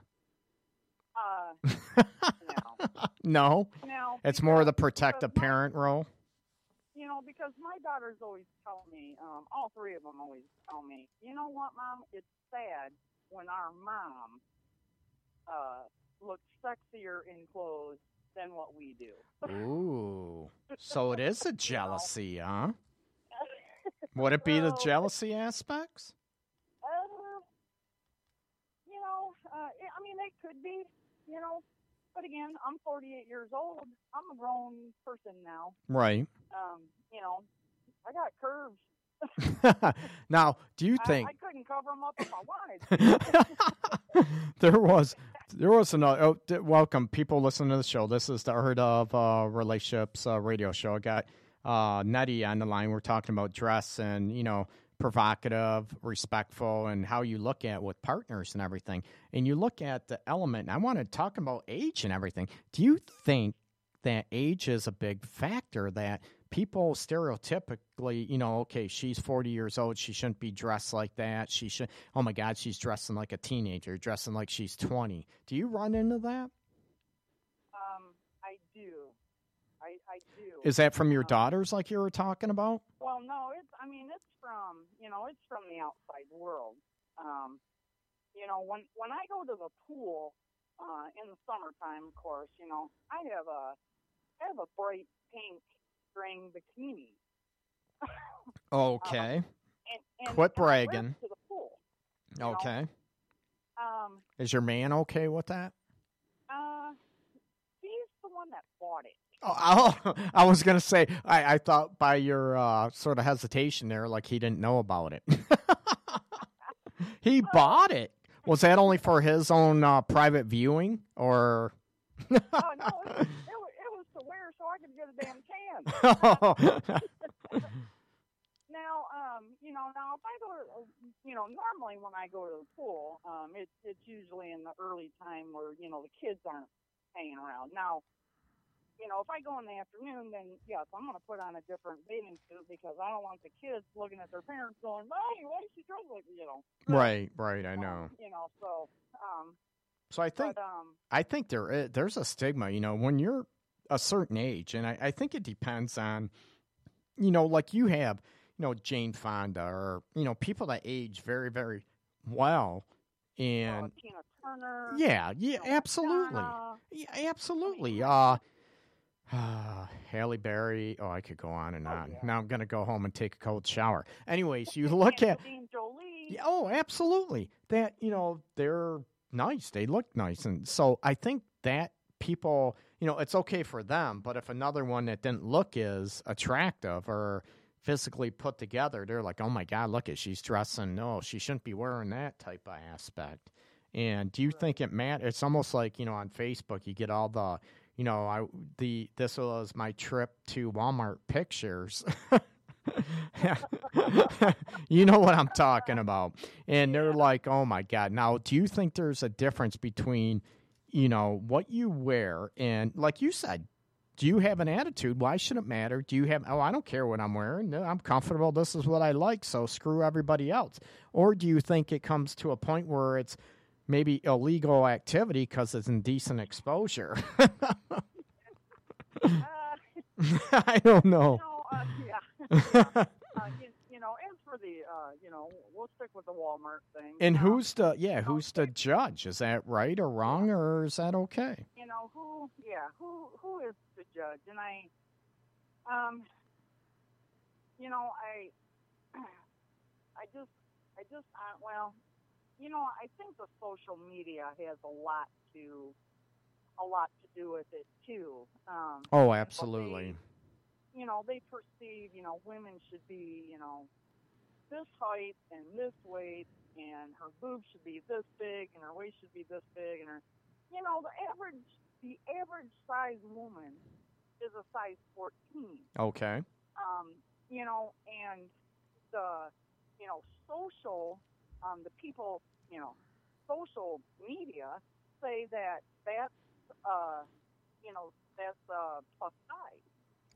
Uh, no, no, no. it's more the protective my- parent role. You know, because my daughters always tell me, um, all three of them always tell me, you know what, mom? It's sad when our mom uh, looks sexier in clothes than what we do. Ooh, so it is a jealousy, huh? Would it be the jealousy aspects? Uh, you know, uh, I I mean, it could be, you know, but again, I'm 48 years old. I'm a grown person now. Right. Um, you know, I got curves. now, do you I, think I couldn't cover them up if I wanted. there was there was another? Oh, d- welcome, people listening to the show. This is the Art of uh, Relationships uh, radio show. I got uh, Nettie on the line. We're talking about dress and you know provocative, respectful, and how you look at with partners and everything. And you look at the element. I want to talk about age and everything. Do you think that age is a big factor that people stereotypically, you know, okay, she's 40 years old, she shouldn't be dressed like that. She should, oh my God, she's dressing like a teenager, dressing like she's 20. Do you run into that? Um, I do. I, I do. Is that from your Um, daughters, like you were talking about? Well, no, it's. I mean, it's from you know, it's from the outside world. Um, you know, when when I go to the pool uh, in the summertime, of course, you know, I have a I have a bright pink string bikini. Okay. And, and Quit and I wear it bragging. Pool. know, okay. Um, Is your man okay with that? uh, he's the one that bought it. Oh, oh, I was gonna say. I, I thought by your uh, sort of hesitation there, like he didn't know about it. he bought it. Was that only for his own uh, private viewing, or? Oh no, it, was- it, was, it was to wear so I could get a damn. Now, um, you know, now if I go to, uh, you know, normally when I go to the pool, um, it's it's usually in the early time where you know the kids aren't hanging around. Now, you know, if I go in the afternoon, then yes, I'm going to put on a different bathing suit because I don't want the kids looking at their parents going, "Hey, why is she dressed like you know?" right, right. I Um, know. you know, so um, So I think but um, I think there there's a stigma, you know, when you're a certain age, and I, I think it depends on, you know, like you have, you know, Jane Fonda or you know people that age very very well, uh, and Tina Turner, yeah, yeah, absolutely, yeah, absolutely. Uh, Halle Berry. Oh, I could go on and Oh, on. yeah. Now I'm gonna go home and take a cold shower. Anyways, you look at Jolie. oh, absolutely. That you know they're nice. They look nice, and so I think that people, you know, it's okay for them. But if another one that didn't look as attractive or physically put together, they're like, oh my god, look at she's dressing. No, she shouldn't be wearing that type of aspect. And do you think it matters? It's almost like you know on Facebook you get all the, you know, I the this was my trip to Walmart pictures. you know what I'm talking about. And they're like, oh my God. Now, do you think there's a difference between, you know, what you wear and, like you said, do you have an attitude? Why should it matter? Do you have, oh, I don't care what I'm wearing. I'm comfortable. This is what I like. So screw everybody else. Or do you think it comes to a point where it's maybe illegal activity because it's indecent exposure? Uh, I don't know. you know, uh, yeah. uh, you, you know, as for the, uh, you know, we'll stick with the Walmart thing. And Um, who's the yeah? Who's the judge? Is that right or wrong, or is that okay? you know who yeah who who is the judge and i um you know i i just i just uh, well you know i think the social media has a lot to a lot to do with it too um Oh, absolutely. you know they perceive you know women should be you know this height and this weight and her boobs should be this big and her waist should be this big and her you know the average the average size woman is a size 14 Okay. um you know and the you know social um the people you know social media say that that's uh you know that's uh plus size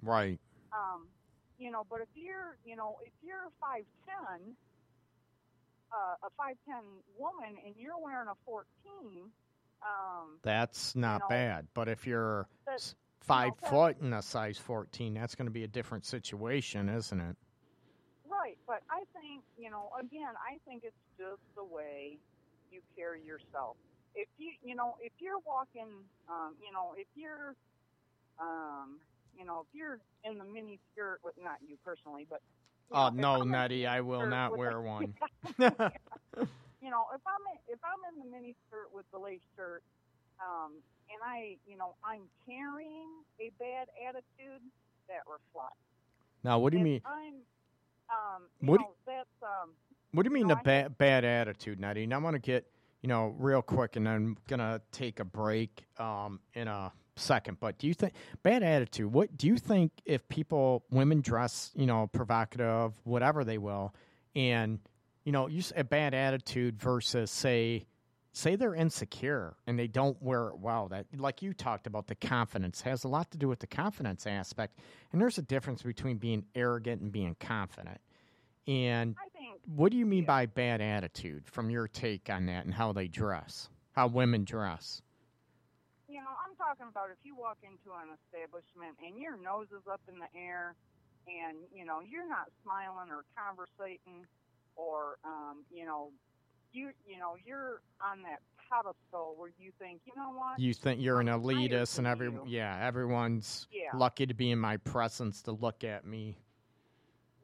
Right. um, you know, but if you're, you know, if you're five ten, uh, a five ten woman, and you're wearing a fourteen, um, That's not know, bad. But if you're s- five that- foot and a size fourteen, that's going to be a different situation, isn't it? right. But I think, you know, again, I think it's just the way you carry yourself. If you, you know, if you're walking, um, you know, if you're, um, you know, if you're in the mini skirt with not you personally, but you Oh know, no, Nettie, I will not wear a- one. you know, if I'm in, if I'm in the mini skirt with the lace shirt, um, and I, you know, I'm carrying a bad attitude, that reflects. now, what do you If mean? I'm, um, you What do- know, that's um, What do you mean know, the bad bad attitude, Nettie? And I want to get you know real quick, and I'm gonna take a break um, in a second. But do you think bad attitude? What do you think if people women dress you know provocative, whatever they will, and you know you s- a bad attitude versus say say they're insecure and they don't wear it well that like you talked about the confidence has a lot to do with the confidence aspect and there's a difference between being arrogant and being confident and I think, what do you mean Yeah. by bad attitude from your take on that and how they dress? How women dress? I'm talking about if you walk into an establishment and your nose is up in the air, and you know you're not smiling or conversating, or um, you know, you you know you're on that pedestal where you think, you know what, You think you're an I'm higher elitist and every you. yeah, everyone's Yeah. lucky to be in my presence to look at me.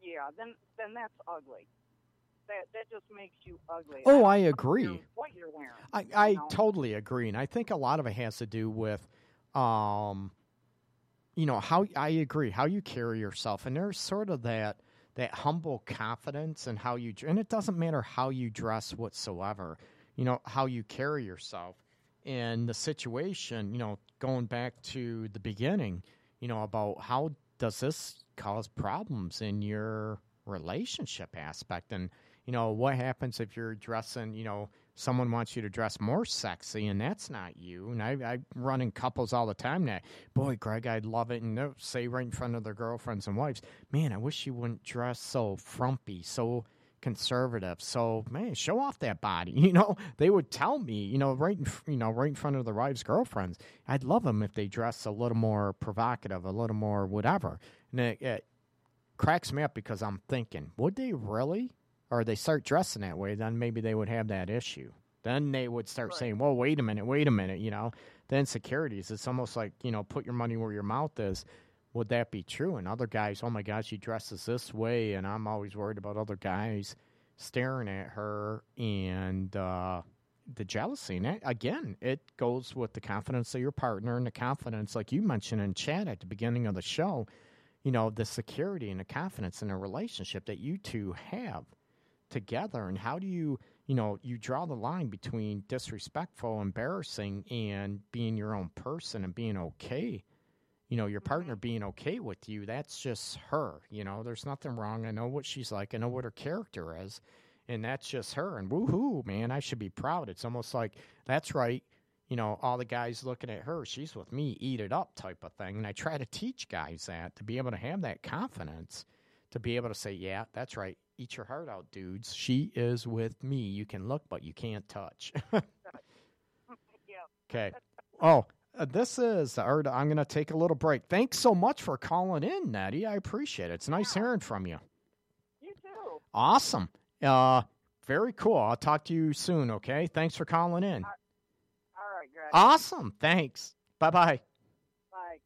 yeah, then then that's ugly. That that just makes you ugly. Oh, don't I agree. What you're wearing. I, I know? totally agree, and I think a lot of it has to do with, um, you know how I agree how you carry yourself, and there's sort of that that humble confidence and how you and it doesn't matter how you dress whatsoever. You know how you carry yourself in the situation. You know, going back to the beginning. You know about how does this cause problems in your relationship aspect and you know what happens if you're dressing you know someone wants you to dress more sexy and that's not you and i, I run in couples all the time that boy greg i'd love it and they'll say right in front of their girlfriends and wives man i wish you wouldn't dress so frumpy so conservative so man show off that body you know? They would tell me you know right in, you know right in front of their wives girlfriends i'd love them if they dress a little more provocative a little more whatever and it, it cracks me up because i'm thinking would they really or they start dressing that way, then maybe they would have that issue. Then they would start saying, "Well, wait a minute, wait a minute," you know. The insecurities. It's almost like you know, put your money where your mouth is. Would that be true? And other guys, oh my gosh, she dresses this way, and I'm always worried about other guys staring at her and uh, the jealousy. And that, again, it goes with the confidence of your partner and the confidence, like you mentioned in chat at the beginning of the show. You know, the security and the confidence in a relationship that you two have together? And how do you you know you draw the line between disrespectful embarrassing and being your own person and being okay? You know your partner mm-hmm. being okay with you that's just her you know? There's nothing wrong. I know what she's like. I know what her character is and that's just her. And woohoo man i should be proud. It's almost like that's right you know all the guys looking at her she's with me eat it up type of thing. And i try to teach guys that to be able to have that confidence to be able to say yeah that's right eat your heart out, dudes. She is with me. You can look, but you can't touch. okay. Oh, uh, this is the art. I'm going to take a little break. Thanks so much for calling in, Natty. I appreciate it. It's nice Yeah. hearing from you. You too. Awesome. Uh, very cool. I'll talk to you soon. Okay. Thanks for calling in. All right, Greg. Awesome. Thanks. Bye bye. Bye.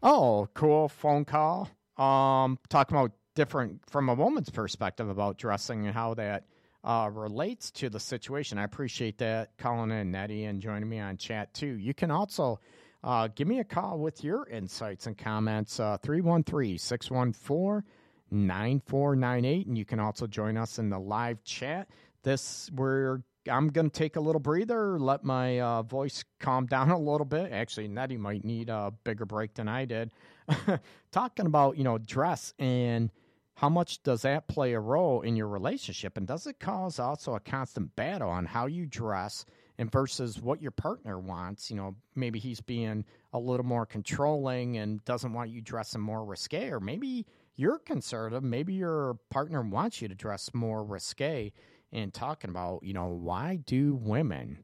Oh, cool phone call. Um, talking about different from a woman's perspective about dressing and how that uh, relates to the situation. I appreciate that calling in, Nettie, and joining me on chat too. You can also uh, give me a call with your insights and comments, uh, 313 614 9498. And you can also join us in the live chat. This, we're I'm going to take a little breather, let my uh, voice calm down a little bit. Actually, Nettie might need a bigger break than I did. Talking about, you know, dress and how much does that play a role in your relationship? And does it cause also a constant battle on how you dress and versus what your partner wants? You know, maybe he's being a little more controlling and doesn't want you dressing more risque, or maybe you're conservative. Maybe your partner wants you to dress more risque. And talking about, you know, why do women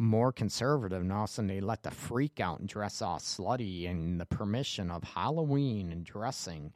more conservative and all of a sudden they let the freak out and dress all slutty and the permission of Halloween and dressing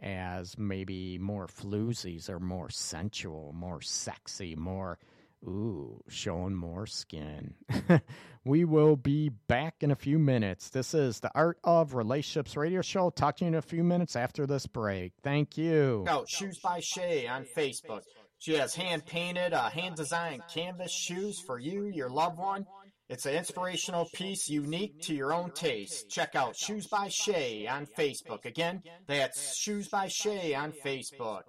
as maybe more floozies or more sensual, more sexy, more ooh, showing more skin. we will be back in a few minutes. This is the Art of Relationships radio show. Talk to you in a few minutes after this break. Thank you. out Shoes by Shay on Facebook. She has hand painted, uh, hand designed canvas shoes for you, your loved one. It's an inspirational piece unique to your own taste. Check out Shoes by Shay on Facebook. Again, that's Shoes by Shay on Facebook.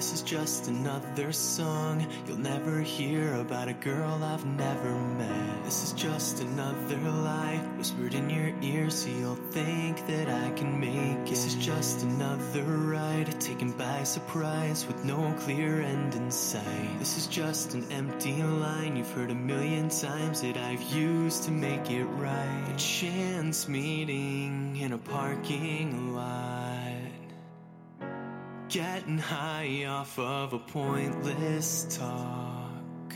This is just another song you'll never hear about a girl I've never met. This is just another lie whispered in your ear so you'll think that I can make it. This is just another ride taken by surprise with no clear end in sight. This is just an empty line you've heard a million times that I've used to make it right. A chance meeting in a parking lot. Getting high off of a pointless talk.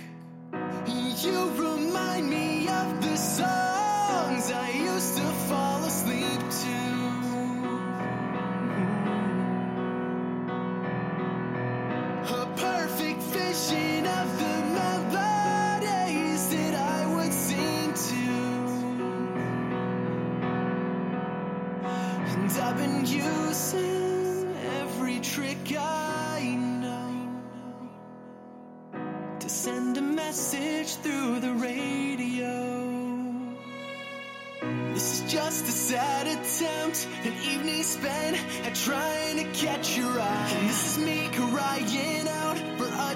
You remind me of the songs I used to fall asleep to. Through the radio. This is just a sad attempt, an evening spent at trying to catch your eye. And this is me crying out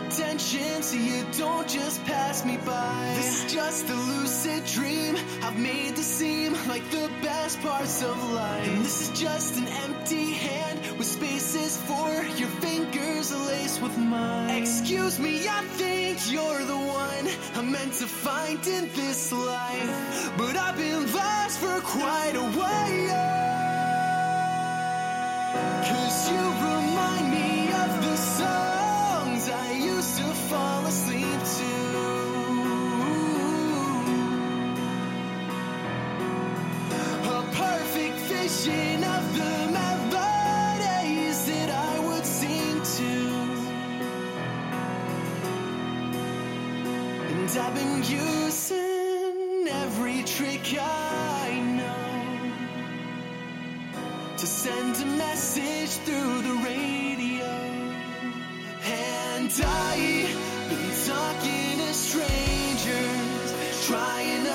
attention, so you don't just pass me by. This is just a lucid dream I've made to seem like the best parts of life. And this is just an empty hand with spaces for your fingers laced with mine. Excuse me, I think you're the one I'm meant to find in this life, but I've been lost for quite a while. Cause you remind me of the to fall asleep to. A perfect vision of the melodies that I would sing to. And I've been using every trick I know to send a message through the radio. And I've trying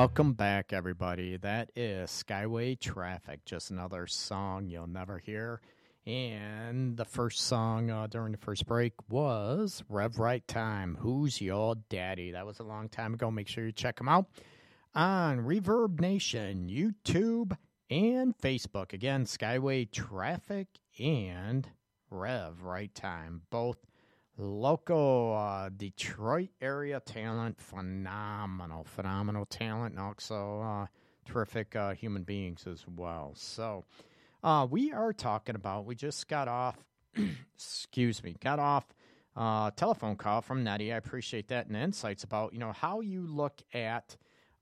Welcome back, everybody. That is Skyway Traffic, just another song you'll never hear. And the first song uh, during the first break was Rev Right Time. Who's Your Daddy? That was a long time ago. Make sure you check them out on Reverb Nation, YouTube, and Facebook. Again, Skyway Traffic and Rev Right Time. Both local uh, Detroit area talent, phenomenal, phenomenal talent, and also uh, terrific uh, human beings as well. So, uh, we are talking about. We just got off. excuse me, got off. Uh, telephone call from Nettie. I appreciate that and insights about you know how you look at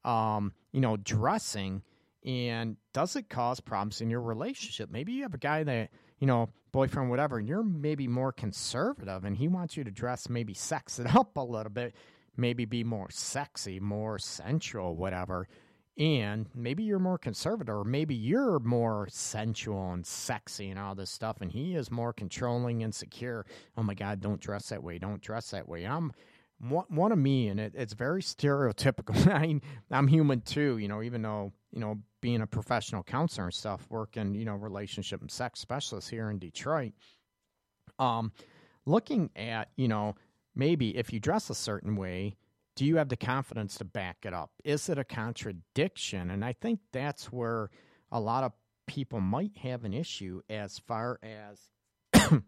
um, you know dressing and does it cause problems in your relationship? Maybe you have a guy that you know boyfriend whatever, and you're maybe more conservative, and he wants you to dress maybe sex it up a little bit, maybe be more sexy, more sensual, whatever. And maybe you're more conservative, or maybe you're more sensual and sexy and all this stuff, and he is more controlling and secure. Oh my God, don't dress that way. Don't dress that way. I'm one, of me, and it, it's very stereotypical. I I'm human too, you know, even though, you know, being a professional counselor and stuff, working, you know, relationship and sex specialist here in Detroit, um, looking at, you know, maybe if you dress a certain way, do you have the confidence to back it up? Is it a contradiction? And I think that's where a lot of people might have an issue as far as.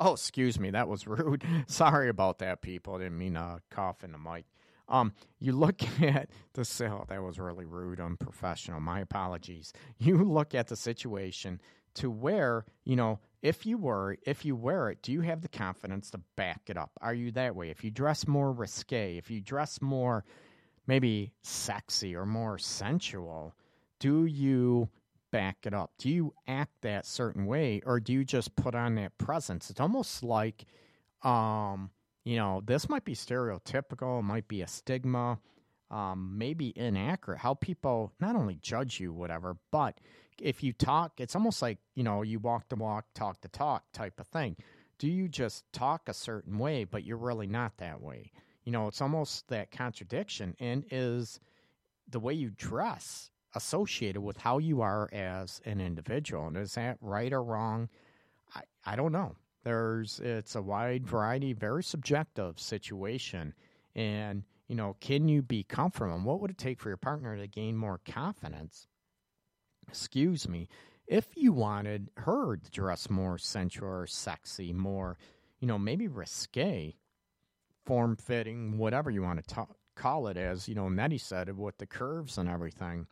oh, excuse me, that was rude. Sorry about that, people. I Didn't mean to cough in the mic. Um, you look at the oh, that was really rude, unprofessional. My apologies. You look at the situation to where you know if you were if you wear it, do you have the confidence to back it up? Are you that way? If you dress more risque, if you dress more maybe sexy or more sensual, do you back it up? Do you act that certain way or do you just put on that presence? It's almost like, um, you know, this might be stereotypical, might be a stigma, um, maybe inaccurate. How people not only judge you, whatever, but if you talk, it's almost like, you know, you walk the walk, talk the talk type of thing. Do you just talk a certain way, but you're really not that way? You know, it's almost that contradiction. And is the way you dress associated with how you are as an individual? And is that right or wrong? I, I don't know. There's it's a wide variety, very subjective situation. And, you know, can you be comfortable? And what would it take for your partner to gain more confidence? Excuse me. If you wanted her to dress more sensual or sexy, more, you know, maybe risque, form fitting, whatever you want to call it as, you know, Nettie said, it with the curves and everything,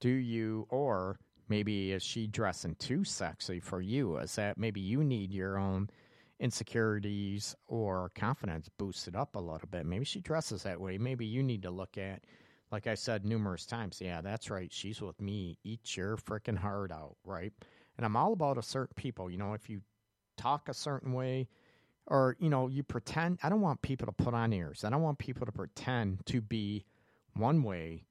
do you, or maybe is she dressing too sexy for you? Is that maybe you need your own insecurities or confidence boosted up a little bit? Maybe she dresses that way. Maybe you need to look at, like I said numerous times, yeah, that's right. She's with me. Eat your freaking heart out, right? And I'm all about a certain people. You know, if you talk a certain way, or you know you pretend i don't want people to put on ears i don't want people to pretend to be one way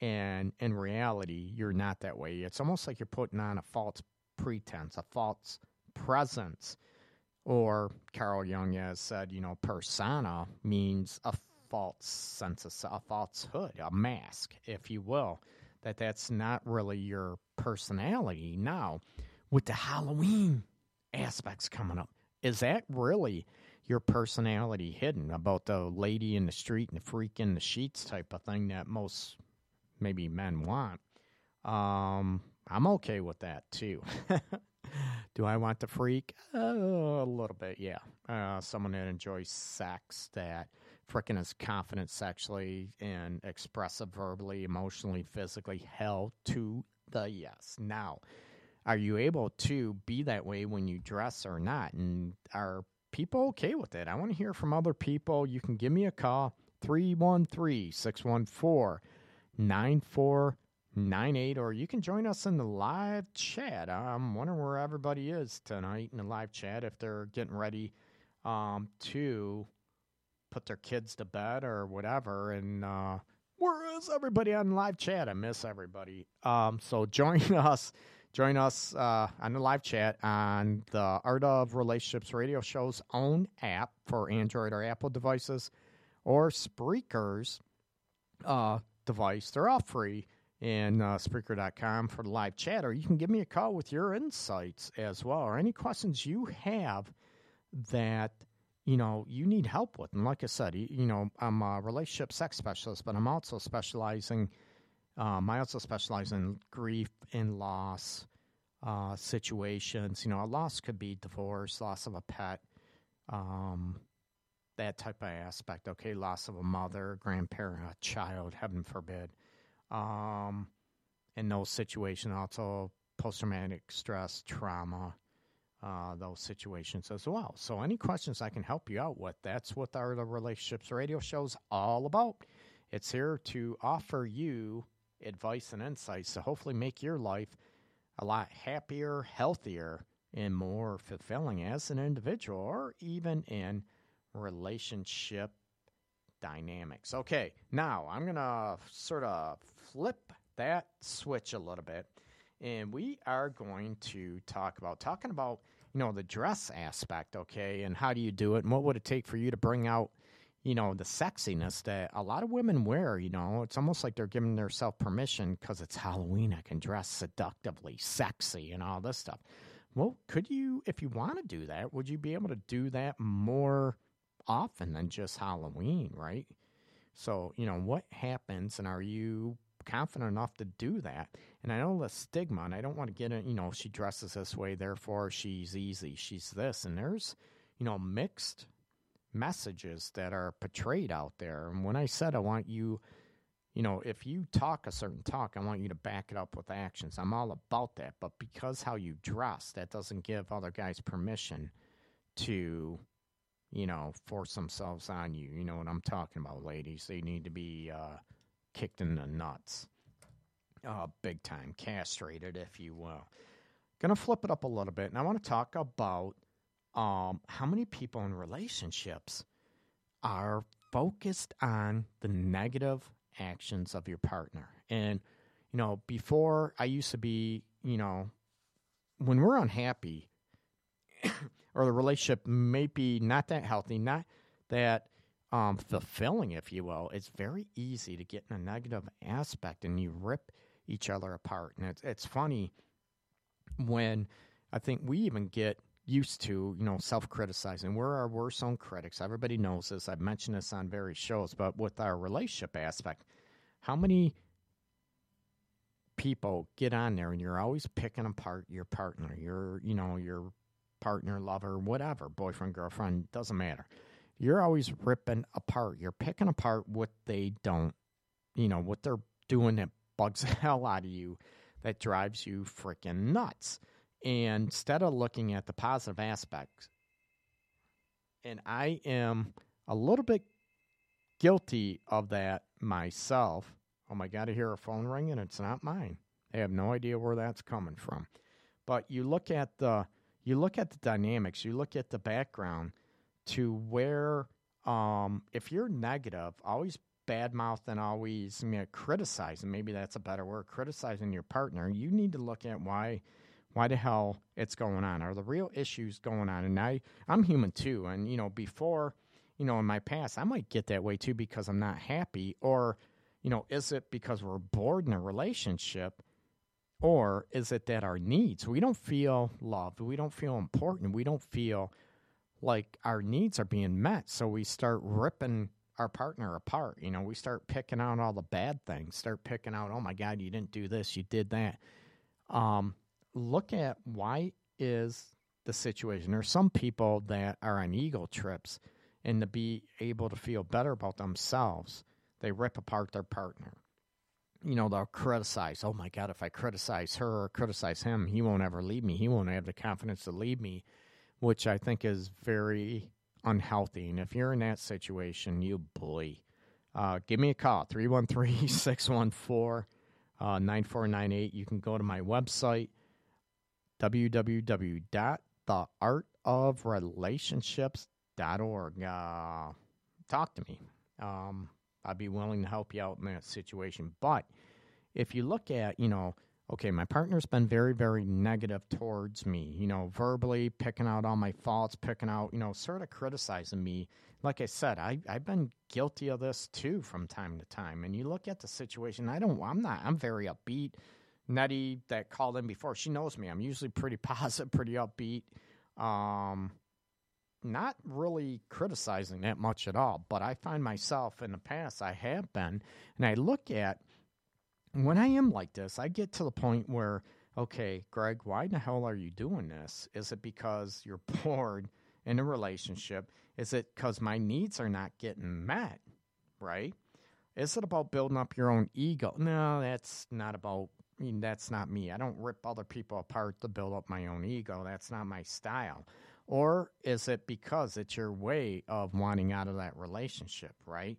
and in reality you're not that way. It's almost like you're putting on a false pretense a false presence. Or carl jung has said you know persona means a false sense of a falsehood a mask if you will that that's not really your personality. Now with the halloween aspects coming up is that really your personality hidden about the lady in the street and the freak in the sheets type of thing that most maybe men want? Um, I'm okay with that too. Do I want the freak? Uh, a little bit, yeah. Uh, someone that enjoys sex, that freaking is confident sexually and expressive verbally, emotionally, physically. Hell to the yes. Now, are you able to be that way when you dress or not? And are people okay with it? I want to hear from other people. You can give me a call 313 614 9498, or you can join us in the live chat. I'm wondering where everybody is tonight in the live chat if they're getting ready um, to put their kids to bed or whatever. And uh, where is everybody on live chat? I miss everybody. Um, so join us. Join us uh, on the live chat on the Art of Relationships radio show's own app for Android or Apple devices or Spreaker's uh, device. They're all free in uh, Spreaker.com for the live chat, or you can give me a call with your insights as well, or any questions you have that you know you need help with. And like I said, you, you know I'm a relationship sex specialist, but I'm also specializing. Um, I also specialize in grief and loss uh, situations. You know, a loss could be divorce, loss of a pet, um, that type of aspect. Okay, loss of a mother, grandparent, a child, heaven forbid. Um, in those situations, also post traumatic stress, trauma, uh, those situations as well. So, any questions I can help you out with, that's what our the Relationships Radio show's all about. It's here to offer you advice and insights to hopefully make your life a lot happier, healthier, and more fulfilling as an individual or even in relationship dynamics. Okay, now I'm going to sort of flip that switch a little bit and we are going to talk about talking about you know the dress aspect okay and how do you do it and what would it take for you to bring out you know, the sexiness that a lot of women wear. You know, it's almost like they're giving themselves permission because it's Halloween. I can dress seductively, sexy, and all this stuff. Well, could you, if you want to do that, would you be able to do that more often than just Halloween, right? So, you know, what happens, and are you confident enough to do that? And I know the stigma, and I don't want to get it, you know, she dresses this way, therefore she's easy, she's this. And there's, you know, mixed messages that are portrayed out there. And when I said I want you, you know, if you talk a certain talk, I want you to back it up with actions. I'm all about that. But because how you dress, that doesn't give other guys permission to, you know, force themselves on you. You know what I'm talking about, ladies. They need to be uh, kicked in the nuts. uh, big time, castrated, if you will. Gonna flip it up a little bit, and I want to talk about um, how many people in relationships are focused on the negative actions of your partner. And, you know, before I used to be, you know, when we're unhappy or the relationship may be not that healthy, not that um, fulfilling, if you will, it's very easy to get in a negative aspect and you rip each other apart. And it's, it's funny when I think we even get used to, you know, self criticizing. We're our worst own critics. Everybody knows this. I've mentioned this on various shows, but with our relationship aspect, how many people get on there and you're always picking apart your partner, your, you know, your partner, lover, whatever, boyfriend, girlfriend, doesn't matter. You're always ripping apart. You're picking apart what they don't, you know, what they're doing that bugs the hell out of you, that drives you freaking nuts. And instead of looking at the positive aspects, and I am a little bit guilty of that myself. Oh my God, I hear a phone ring and it's not mine. I have no idea where that's coming from. But you look at the you look at the dynamics, you look at the background to where um, if you're negative, always badmouth and always I mean, criticizing, maybe that's a better word, criticizing your partner, you need to look at why why the hell it's going on. Are the real issues going on? And I I'm human too. And you know, before, you know, in my past I might get that way too because I'm not happy or you know, is it because we're bored in a relationship? Or is it that our needs, we don't feel loved, we don't feel important, we don't feel like our needs are being met. So we start ripping our partner apart. You know, we start picking out all the bad things, start picking out, oh my God, you didn't do this, you did that. Um, look at why is the situation. There are some people that are on ego trips and to be able to feel better about themselves, they rip apart their partner you know, they'll criticize. Oh my God, if I criticize her or criticize him, he won't ever leave me. He won't have the confidence to leave me, which I think is very unhealthy. And if you're in that situation, you bully. uh, give me a call 313 614 9498. You can go to my website, www.theartofrelationships.org. Uh, talk to me. Um, I'd be willing to help you out in that situation. But if you look at, you know, okay, my partner's been very, very negative towards me, you know, verbally picking out all my faults, picking out, you know, sort of criticizing me. Like I said, I, I've been guilty of this too from time to time. And you look at the situation, I don't, I'm not, I'm very upbeat. Nettie that called in before, she knows me. I'm usually pretty positive, pretty upbeat. Um, not really criticizing that much at all, but I find myself in the past, I have been, and I look at when I am like this, I get to the point where, okay, Greg, why in the hell are you doing this? Is it because you're bored in a relationship? Is it because my needs are not getting met? Right? Is it about building up your own ego? No, that's not about. I mean, that's not me. I don't rip other people apart to build up my own ego. That's not my style. Or is it because it's your way of wanting out of that relationship, right?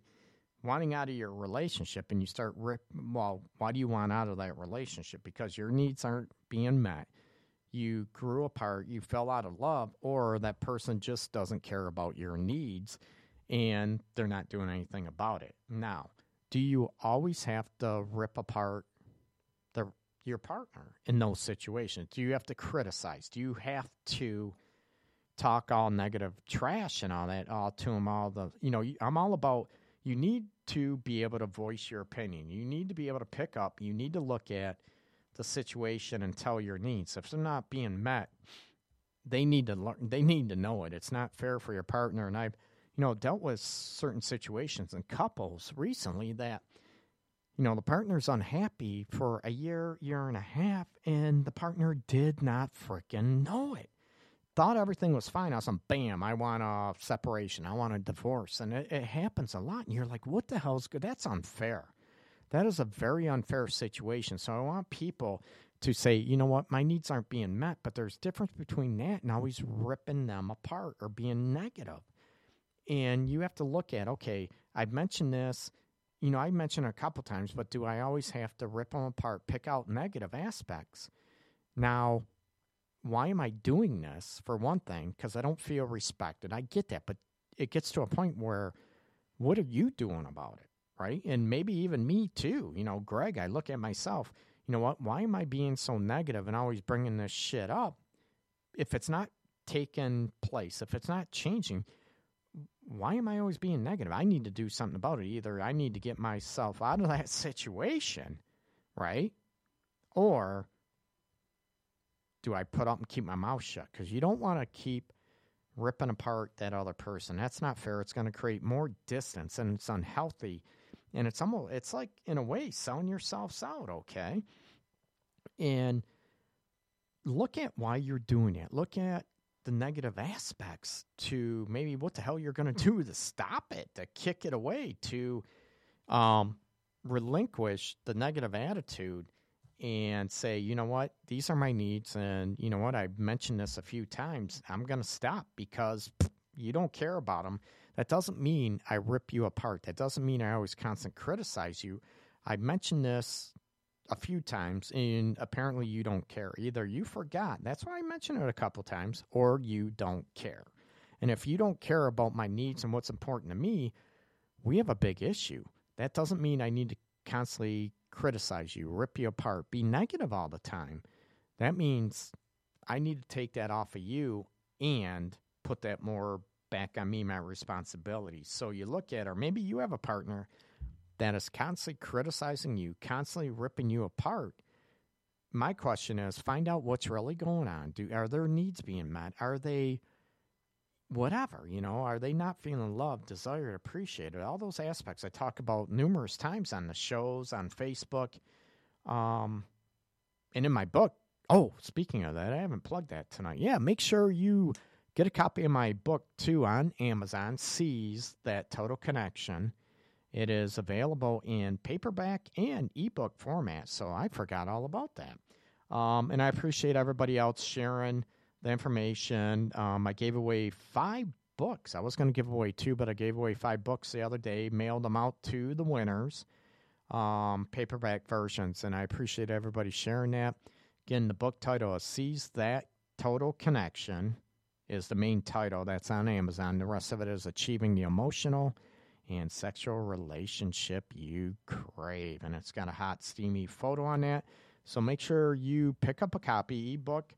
Wanting out of your relationship and you start rip well, why do you want out of that relationship? Because your needs aren't being met. You grew apart, you fell out of love, or that person just doesn't care about your needs and they're not doing anything about it. Now, do you always have to rip apart the your partner in those situations? Do you have to criticize? Do you have to talk all negative trash and all that all to them all the you know i'm all about you need to be able to voice your opinion. You need to be able to pick up you need to look at the situation and tell your needs. If they're not being met they need to learn they need to know it. It's not fair for your partner and i've you know dealt with certain situations and couples recently that you know the partner's unhappy for a year year and a half and the partner did not freaking know it thought everything was fine. I was like, bam, I want a separation. I want a divorce. And it, it happens a lot. And you're like, what the hell is good? That's unfair. That is a very unfair situation. So I want people to say, you know what, my needs aren't being met, but there's difference between that and always ripping them apart or being negative. And you have to look at, okay, I've mentioned this you know, I mentioned a couple times, but do I always have to rip them apart, pick out negative aspects? Now, why am I doing this? For one thing, because I don't feel respected. I get that, but it gets to a point where what are you doing about it? Right. And maybe even me too. You know, Greg, I look at myself, you know what? Why am I being so negative and always bringing this shit up? If it's not taking place, if it's not changing, why am I always being negative? I need to do something about it. Either I need to get myself out of that situation, right? Or do I put up and keep my mouth shut? Because you don't want to keep ripping apart that other person. That's not fair. It's going to create more distance and it's unhealthy. And it's almost, it's like, in a way, selling yourselves out, okay? And look at why you're doing it. Look at the negative aspects to maybe what the hell you're going to do to stop it, to kick it away, to um, relinquish the negative attitude and say, you know what, these are my needs. And you know what, I've mentioned this a few times. I'm going to stop because you don't care about them. That doesn't mean I rip you apart. That doesn't mean I always constant criticize you. I mentioned this a few times, and apparently you don't care. Either you forgot, that's why I mentioned it a couple times, or you don't care. And if you don't care about my needs and what's important to me, we have a big issue. That doesn't mean I need to constantly criticize you, rip you apart, be negative all the time. That means I need to take that off of you and put that more back on me, my responsibility. So you look at, or maybe you have a partner that is constantly criticizing you, constantly ripping you apart. My question is find out what's really going on. Do are their needs being met? Are they whatever, you know, are they not feeling loved, desired, appreciated? All those aspects I talk about numerous times on the shows, on Facebook, um, and in my book. Oh, speaking of that, I haven't plugged that tonight. Yeah, make sure you get a copy of my book too on Amazon. Seize that total connection. It is available in paperback and ebook format, so I forgot all about that. Um, and I appreciate everybody else sharing the information. Um, I gave away five books. I was going to give away two, but I gave away five books the other day, mailed them out to the winners, um, paperback versions, and I appreciate everybody sharing that. Again, the book title is Seize That Total Connection is the main title that's on Amazon. The rest of it is Achieving the Emotional and Sexual Relationship You Crave. And it's got a hot, steamy photo on that. So make sure you pick up a copy, ebook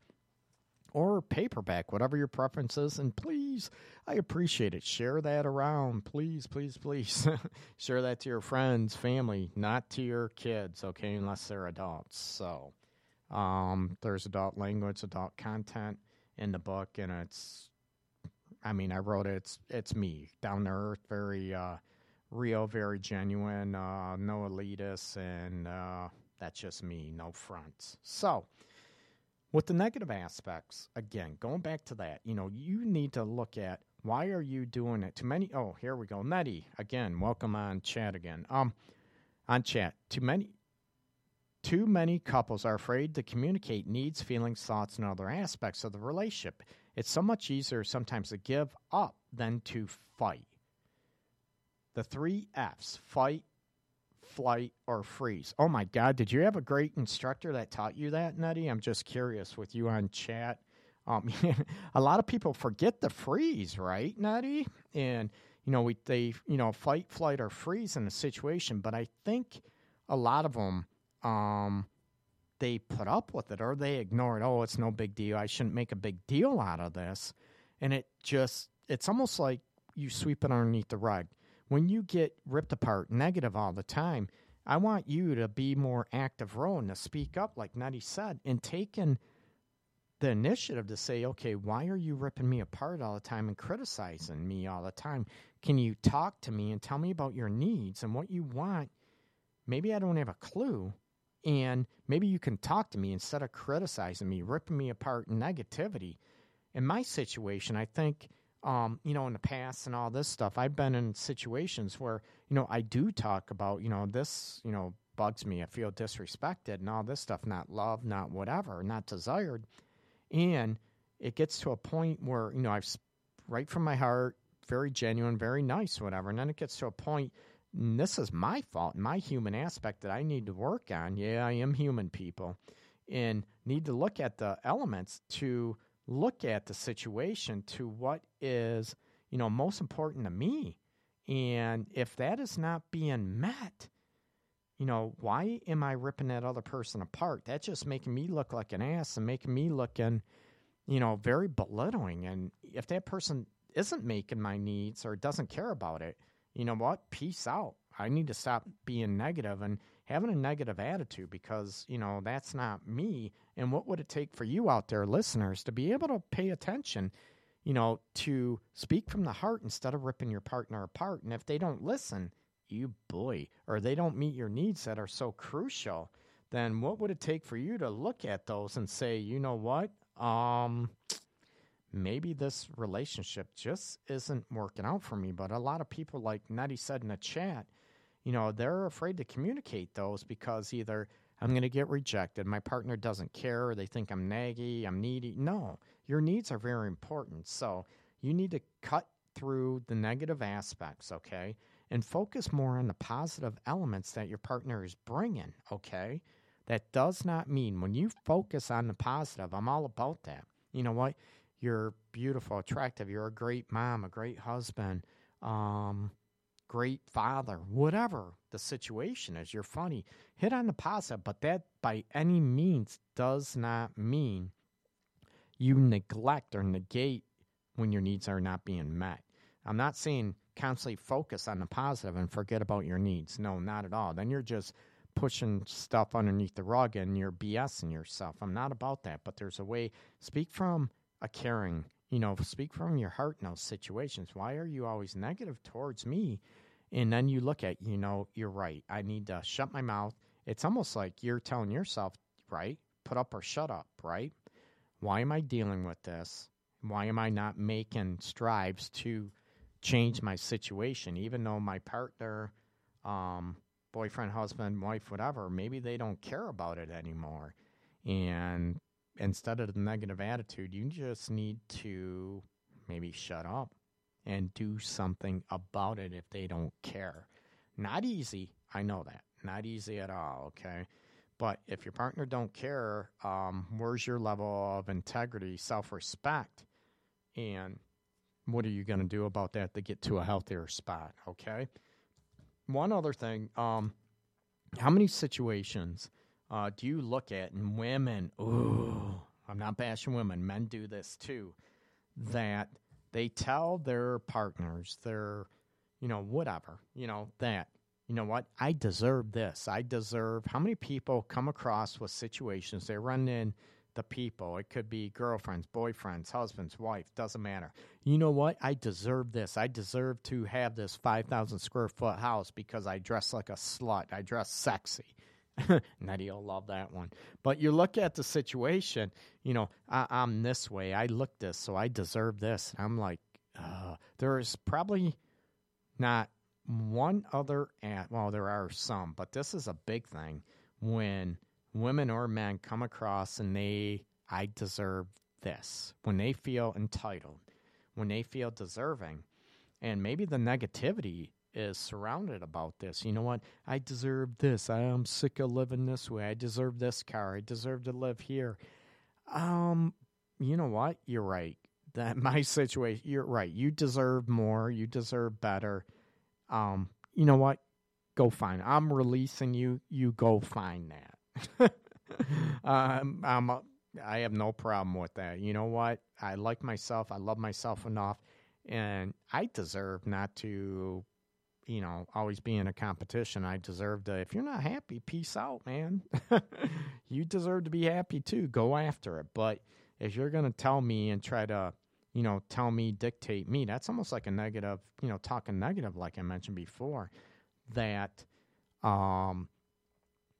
or paperback, whatever your preference is. And please, I appreciate it. Share that around. Please, please, please. Share that to your friends, family, not to your kids, okay, unless they're adults. So um, there's adult language, adult content in the book, and it's I mean, I wrote it. It's it's me, down to earth, very uh, real, very genuine. Uh, no elitists, and uh, that's just me, no fronts. So, with the negative aspects, again, going back to that, you know, you need to look at why are you doing it. Too many. Oh, here we go, Nettie. Again, welcome on chat again. Um, on chat, too many. Too many couples are afraid to communicate needs, feelings, thoughts, and other aspects of the relationship. It's so much easier sometimes to give up than to fight. The three F's fight, flight, or freeze. Oh my God, did you have a great instructor that taught you that, Nutty? I'm just curious with you on chat. Um, a lot of people forget the freeze, right, Nutty? And, you know, we, they, you know, fight, flight, or freeze in a situation, but I think a lot of them, um, they put up with it or they ignore it. Oh, it's no big deal. I shouldn't make a big deal out of this. And it just, it's almost like you sweep it underneath the rug. When you get ripped apart negative all the time, I want you to be more active role and to speak up, like Nettie said, and taking the initiative to say, okay, why are you ripping me apart all the time and criticizing me all the time? Can you talk to me and tell me about your needs and what you want? Maybe I don't have a clue, and maybe you can talk to me instead of criticizing me, ripping me apart in negativity. In my situation, I think, um, you know, in the past and all this stuff, I've been in situations where, you know, I do talk about, you know, this, you know, bugs me. I feel disrespected and all this stuff, not loved, not whatever, not desired. And it gets to a point where, you know, I've right from my heart, very genuine, very nice, whatever. And then it gets to a point and this is my fault, my human aspect that I need to work on. Yeah, I am human, people, and need to look at the elements to look at the situation to what is, you know, most important to me. And if that is not being met, you know, why am I ripping that other person apart? That's just making me look like an ass and making me looking, you know, very belittling. And if that person isn't making my needs or doesn't care about it, you know what? Peace out. I need to stop being negative and having a negative attitude because, you know, that's not me. And what would it take for you out there, listeners, to be able to pay attention, you know, to speak from the heart instead of ripping your partner apart? And if they don't listen, you boy, or they don't meet your needs that are so crucial, then what would it take for you to look at those and say, you know what? Um, maybe this relationship just isn't working out for me. But a lot of people, like Nettie said in the chat, you know, they're afraid to communicate those because either I'm going to get rejected, my partner doesn't care, or they think I'm naggy, I'm needy. No, your needs are very important. So you need to cut through the negative aspects, okay? And focus more on the positive elements that your partner is bringing, okay? That does not mean when you focus on the positive, I'm all about that. You know what? You're beautiful, attractive, you're a great mom, a great husband, um, great father, whatever the situation is, you're funny. Hit on the positive, but that by any means does not mean you neglect or negate when your needs are not being met. I'm not saying constantly focus on the positive and forget about your needs. No, not at all. Then you're just pushing stuff underneath the rug and you're BSing yourself. I'm not about that, but there's a way. Speak from a caring, you know, speak from your heart in those situations. Why are you always negative towards me? And then you look at, you know, you're right. I need to shut my mouth. It's almost like you're telling yourself, right? Put up or shut up, right? Why am I dealing with this? Why am I not making strides to change my situation, even though my partner, um, boyfriend, husband, wife, whatever, maybe they don't care about it anymore. And instead of the negative attitude, you just need to maybe shut up and do something about it if they don't care. Not easy, I know that. Not easy at all, okay? But if your partner don't care, um, where's your level of integrity, self-respect, and what are you going to do about that to get to a healthier spot? Okay. One other thing, um, how many situations uh, do you look at and women? Ooh, I'm not bashing women. Men do this too. That they tell their partners, their, you know, whatever, you know, that you know what? I deserve this. I deserve. How many people come across with situations they run in the people? It could be girlfriends, boyfriends, husbands, wife, doesn't matter. You know what? I deserve this. I deserve to have this 5,000 square foot house because I dress like a slut. I dress sexy. Nettie will love that one. But you look at the situation, you know, I, am this way. I look this, so I deserve this. And I'm like, uh, there's probably not one other, at, well, there are some, but this is a big thing when women or men come across and they, I deserve this, when they feel entitled, when they feel deserving, and maybe the negativity is surrounded about this. You know what? I deserve this. I am sick of living this way. I deserve this car. I deserve to live here. Um, you know what? You're right. That my situation. You're right. You deserve more. You deserve better um, you know what? Go find. It. I'm releasing you. You go find that. um, I'm. A, I have no problem with that. You know what? I like myself. I love myself enough, and I deserve not to, you know, always be in a competition. I deserve to. If you're not happy, peace out, man. you deserve to be happy too. Go after it. But if you're gonna tell me and try to you know, tell me, dictate me. That's almost like a negative, you know, talking negative, like I mentioned before, that, um,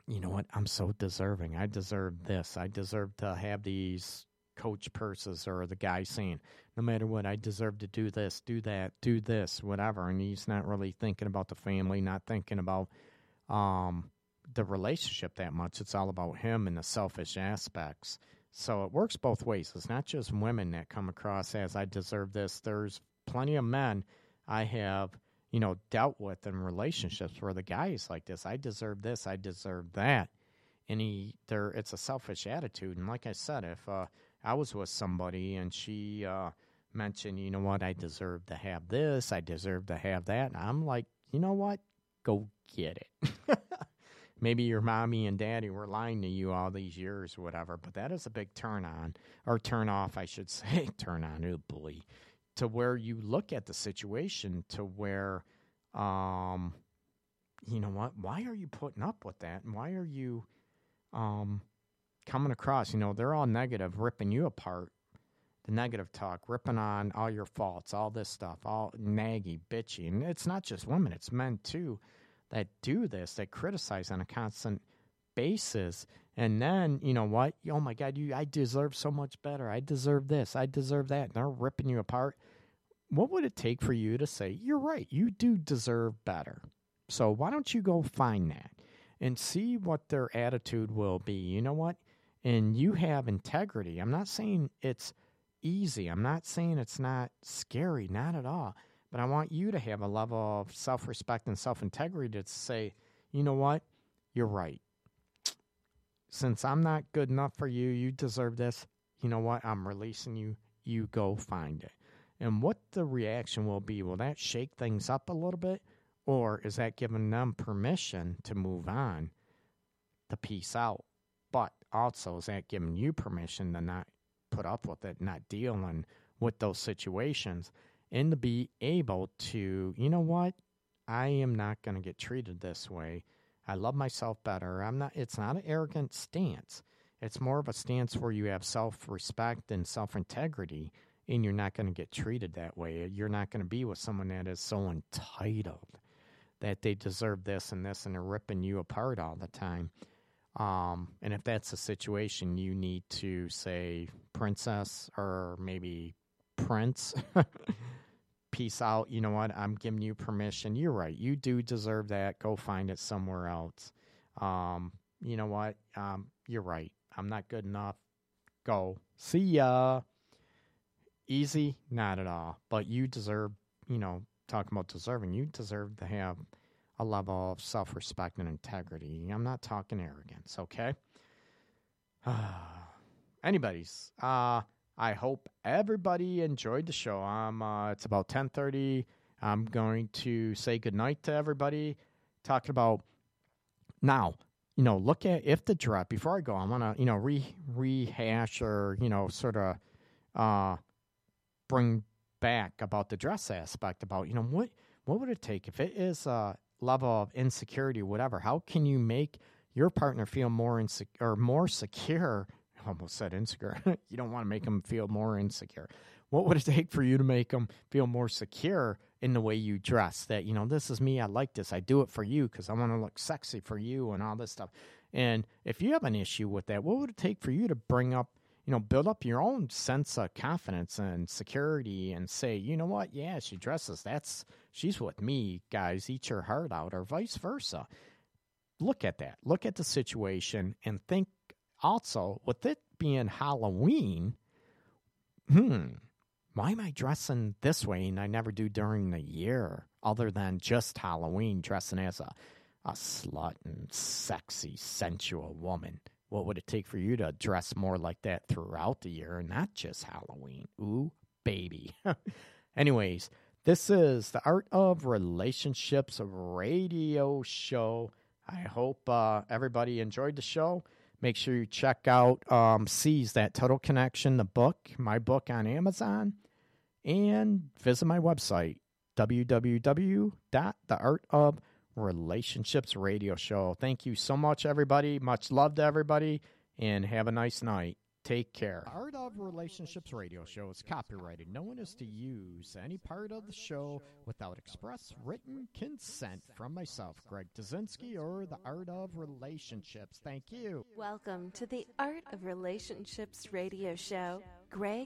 you know what, I'm so deserving. I deserve this. I deserve to have these coach purses or the guy saying, no matter what, I deserve to do this, do that, do this, whatever. And he's not really thinking about the family, not thinking about um, the relationship that much. It's all about him and the selfish aspects. So it works both ways. It's not just women that come across as I deserve this. There's plenty of men I have you know, dealt with in relationships where the guy is like this. I deserve this. I deserve that. And he, there, it's a selfish attitude. And like I said, if uh, I was with somebody and she uh, mentioned, you know what, I deserve to have this, I deserve to have that, And I'm like, you know what, go get it. Maybe your mommy and daddy were lying to you all these years or whatever, but that is a big turn on, or turn off, I should say, turn on, oh boy, to where you look at the situation to where, um, you know what, why are you putting up with that? And why are you, um, coming across, you know, they're all negative, ripping you apart. The negative talk, ripping on all your faults, all this stuff, all naggy, bitchy. And it's not just women, it's men too that do this, that criticize on a constant basis. And then, you know what? Oh my God, you I deserve so much better. I deserve this. I deserve that. And they're ripping you apart. What would it take for you to say, You're right, you do deserve better? So why don't you go find that and see what their attitude will be? You know what? And you have integrity. I'm not saying it's easy. I'm not saying it's not scary, not at all. But I want you to have a level of self respect and self integrity to say, you know what? You're right. Since I'm not good enough for you, you deserve this. You know what? I'm releasing you. You go find it. And what the reaction will be, will that shake things up a little bit? Or is that giving them permission to move on, to peace out? Also, is that giving you permission to not put up with it, not dealing with those situations? and to be able to, you know what? I am not going to get treated this way. I love myself better. I'm not it's not an arrogant stance. It's more of a stance where you have self-respect and self-integrity and you're not going to get treated that way. You're not going to be with someone that is so entitled that they deserve this and this and they're ripping you apart all the time. Um, and if that's the situation, you need to say princess or maybe prince peace out. You know what? I'm giving you permission. You're right. You do deserve that. Go find it somewhere else. Um, you know what? Um, you're right. I'm not good enough. Go. See ya. Easy? Not at all. But you deserve, you know, talking about deserving, you deserve to have a level of self respect and integrity. I'm not talking arrogance, okay? Anybody's. Uh, I hope everybody enjoyed the show. Um, uh, it's about ten thirty. I'm going to say goodnight to everybody. Talking about now, you know, look at if the draft. Before I go, I want to you know re rehash or you know sort of uh, bring back about the dress aspect. About you know what what would it take if it is a level of insecurity, whatever? How can you make your partner feel more insecure or more secure almost said insecure. you don't want to make them feel more insecure. What would it take for you to make them feel more secure in the way you dress? That, you know, this is me. I like this. I do it for you because I want to look sexy for you and all this stuff. And if you have an issue with that, what would it take for you to bring up, you know, build up your own sense of confidence and security and say, you know what? Yeah, she dresses. That's, she's with me, guys. Eat your heart out, or vice versa. Look at that. Look at the situation and think also, with it being Halloween, hmm, why am I dressing this way and I never do during the year other than just Halloween dressing as a, a slut and sexy, sensual woman? What would it take for you to dress more like that throughout the year and not just Halloween? Ooh, baby. Anyways, this is the Art of Relationships radio show. I hope uh, everybody enjoyed the show. Make sure you check out um, Seize That Total Connection, the book, my book on Amazon, and visit my website, www.theartofrelationshipsradioshow. Thank you so much, everybody. Much love to everybody, and have a nice night. Take care. Art of Relationships radio show is copyrighted. No one is to use any part of the show without express written consent from myself, Greg Dazinski, or the Art of Relationships. Thank you. Welcome to the Art of Relationships radio show. Greg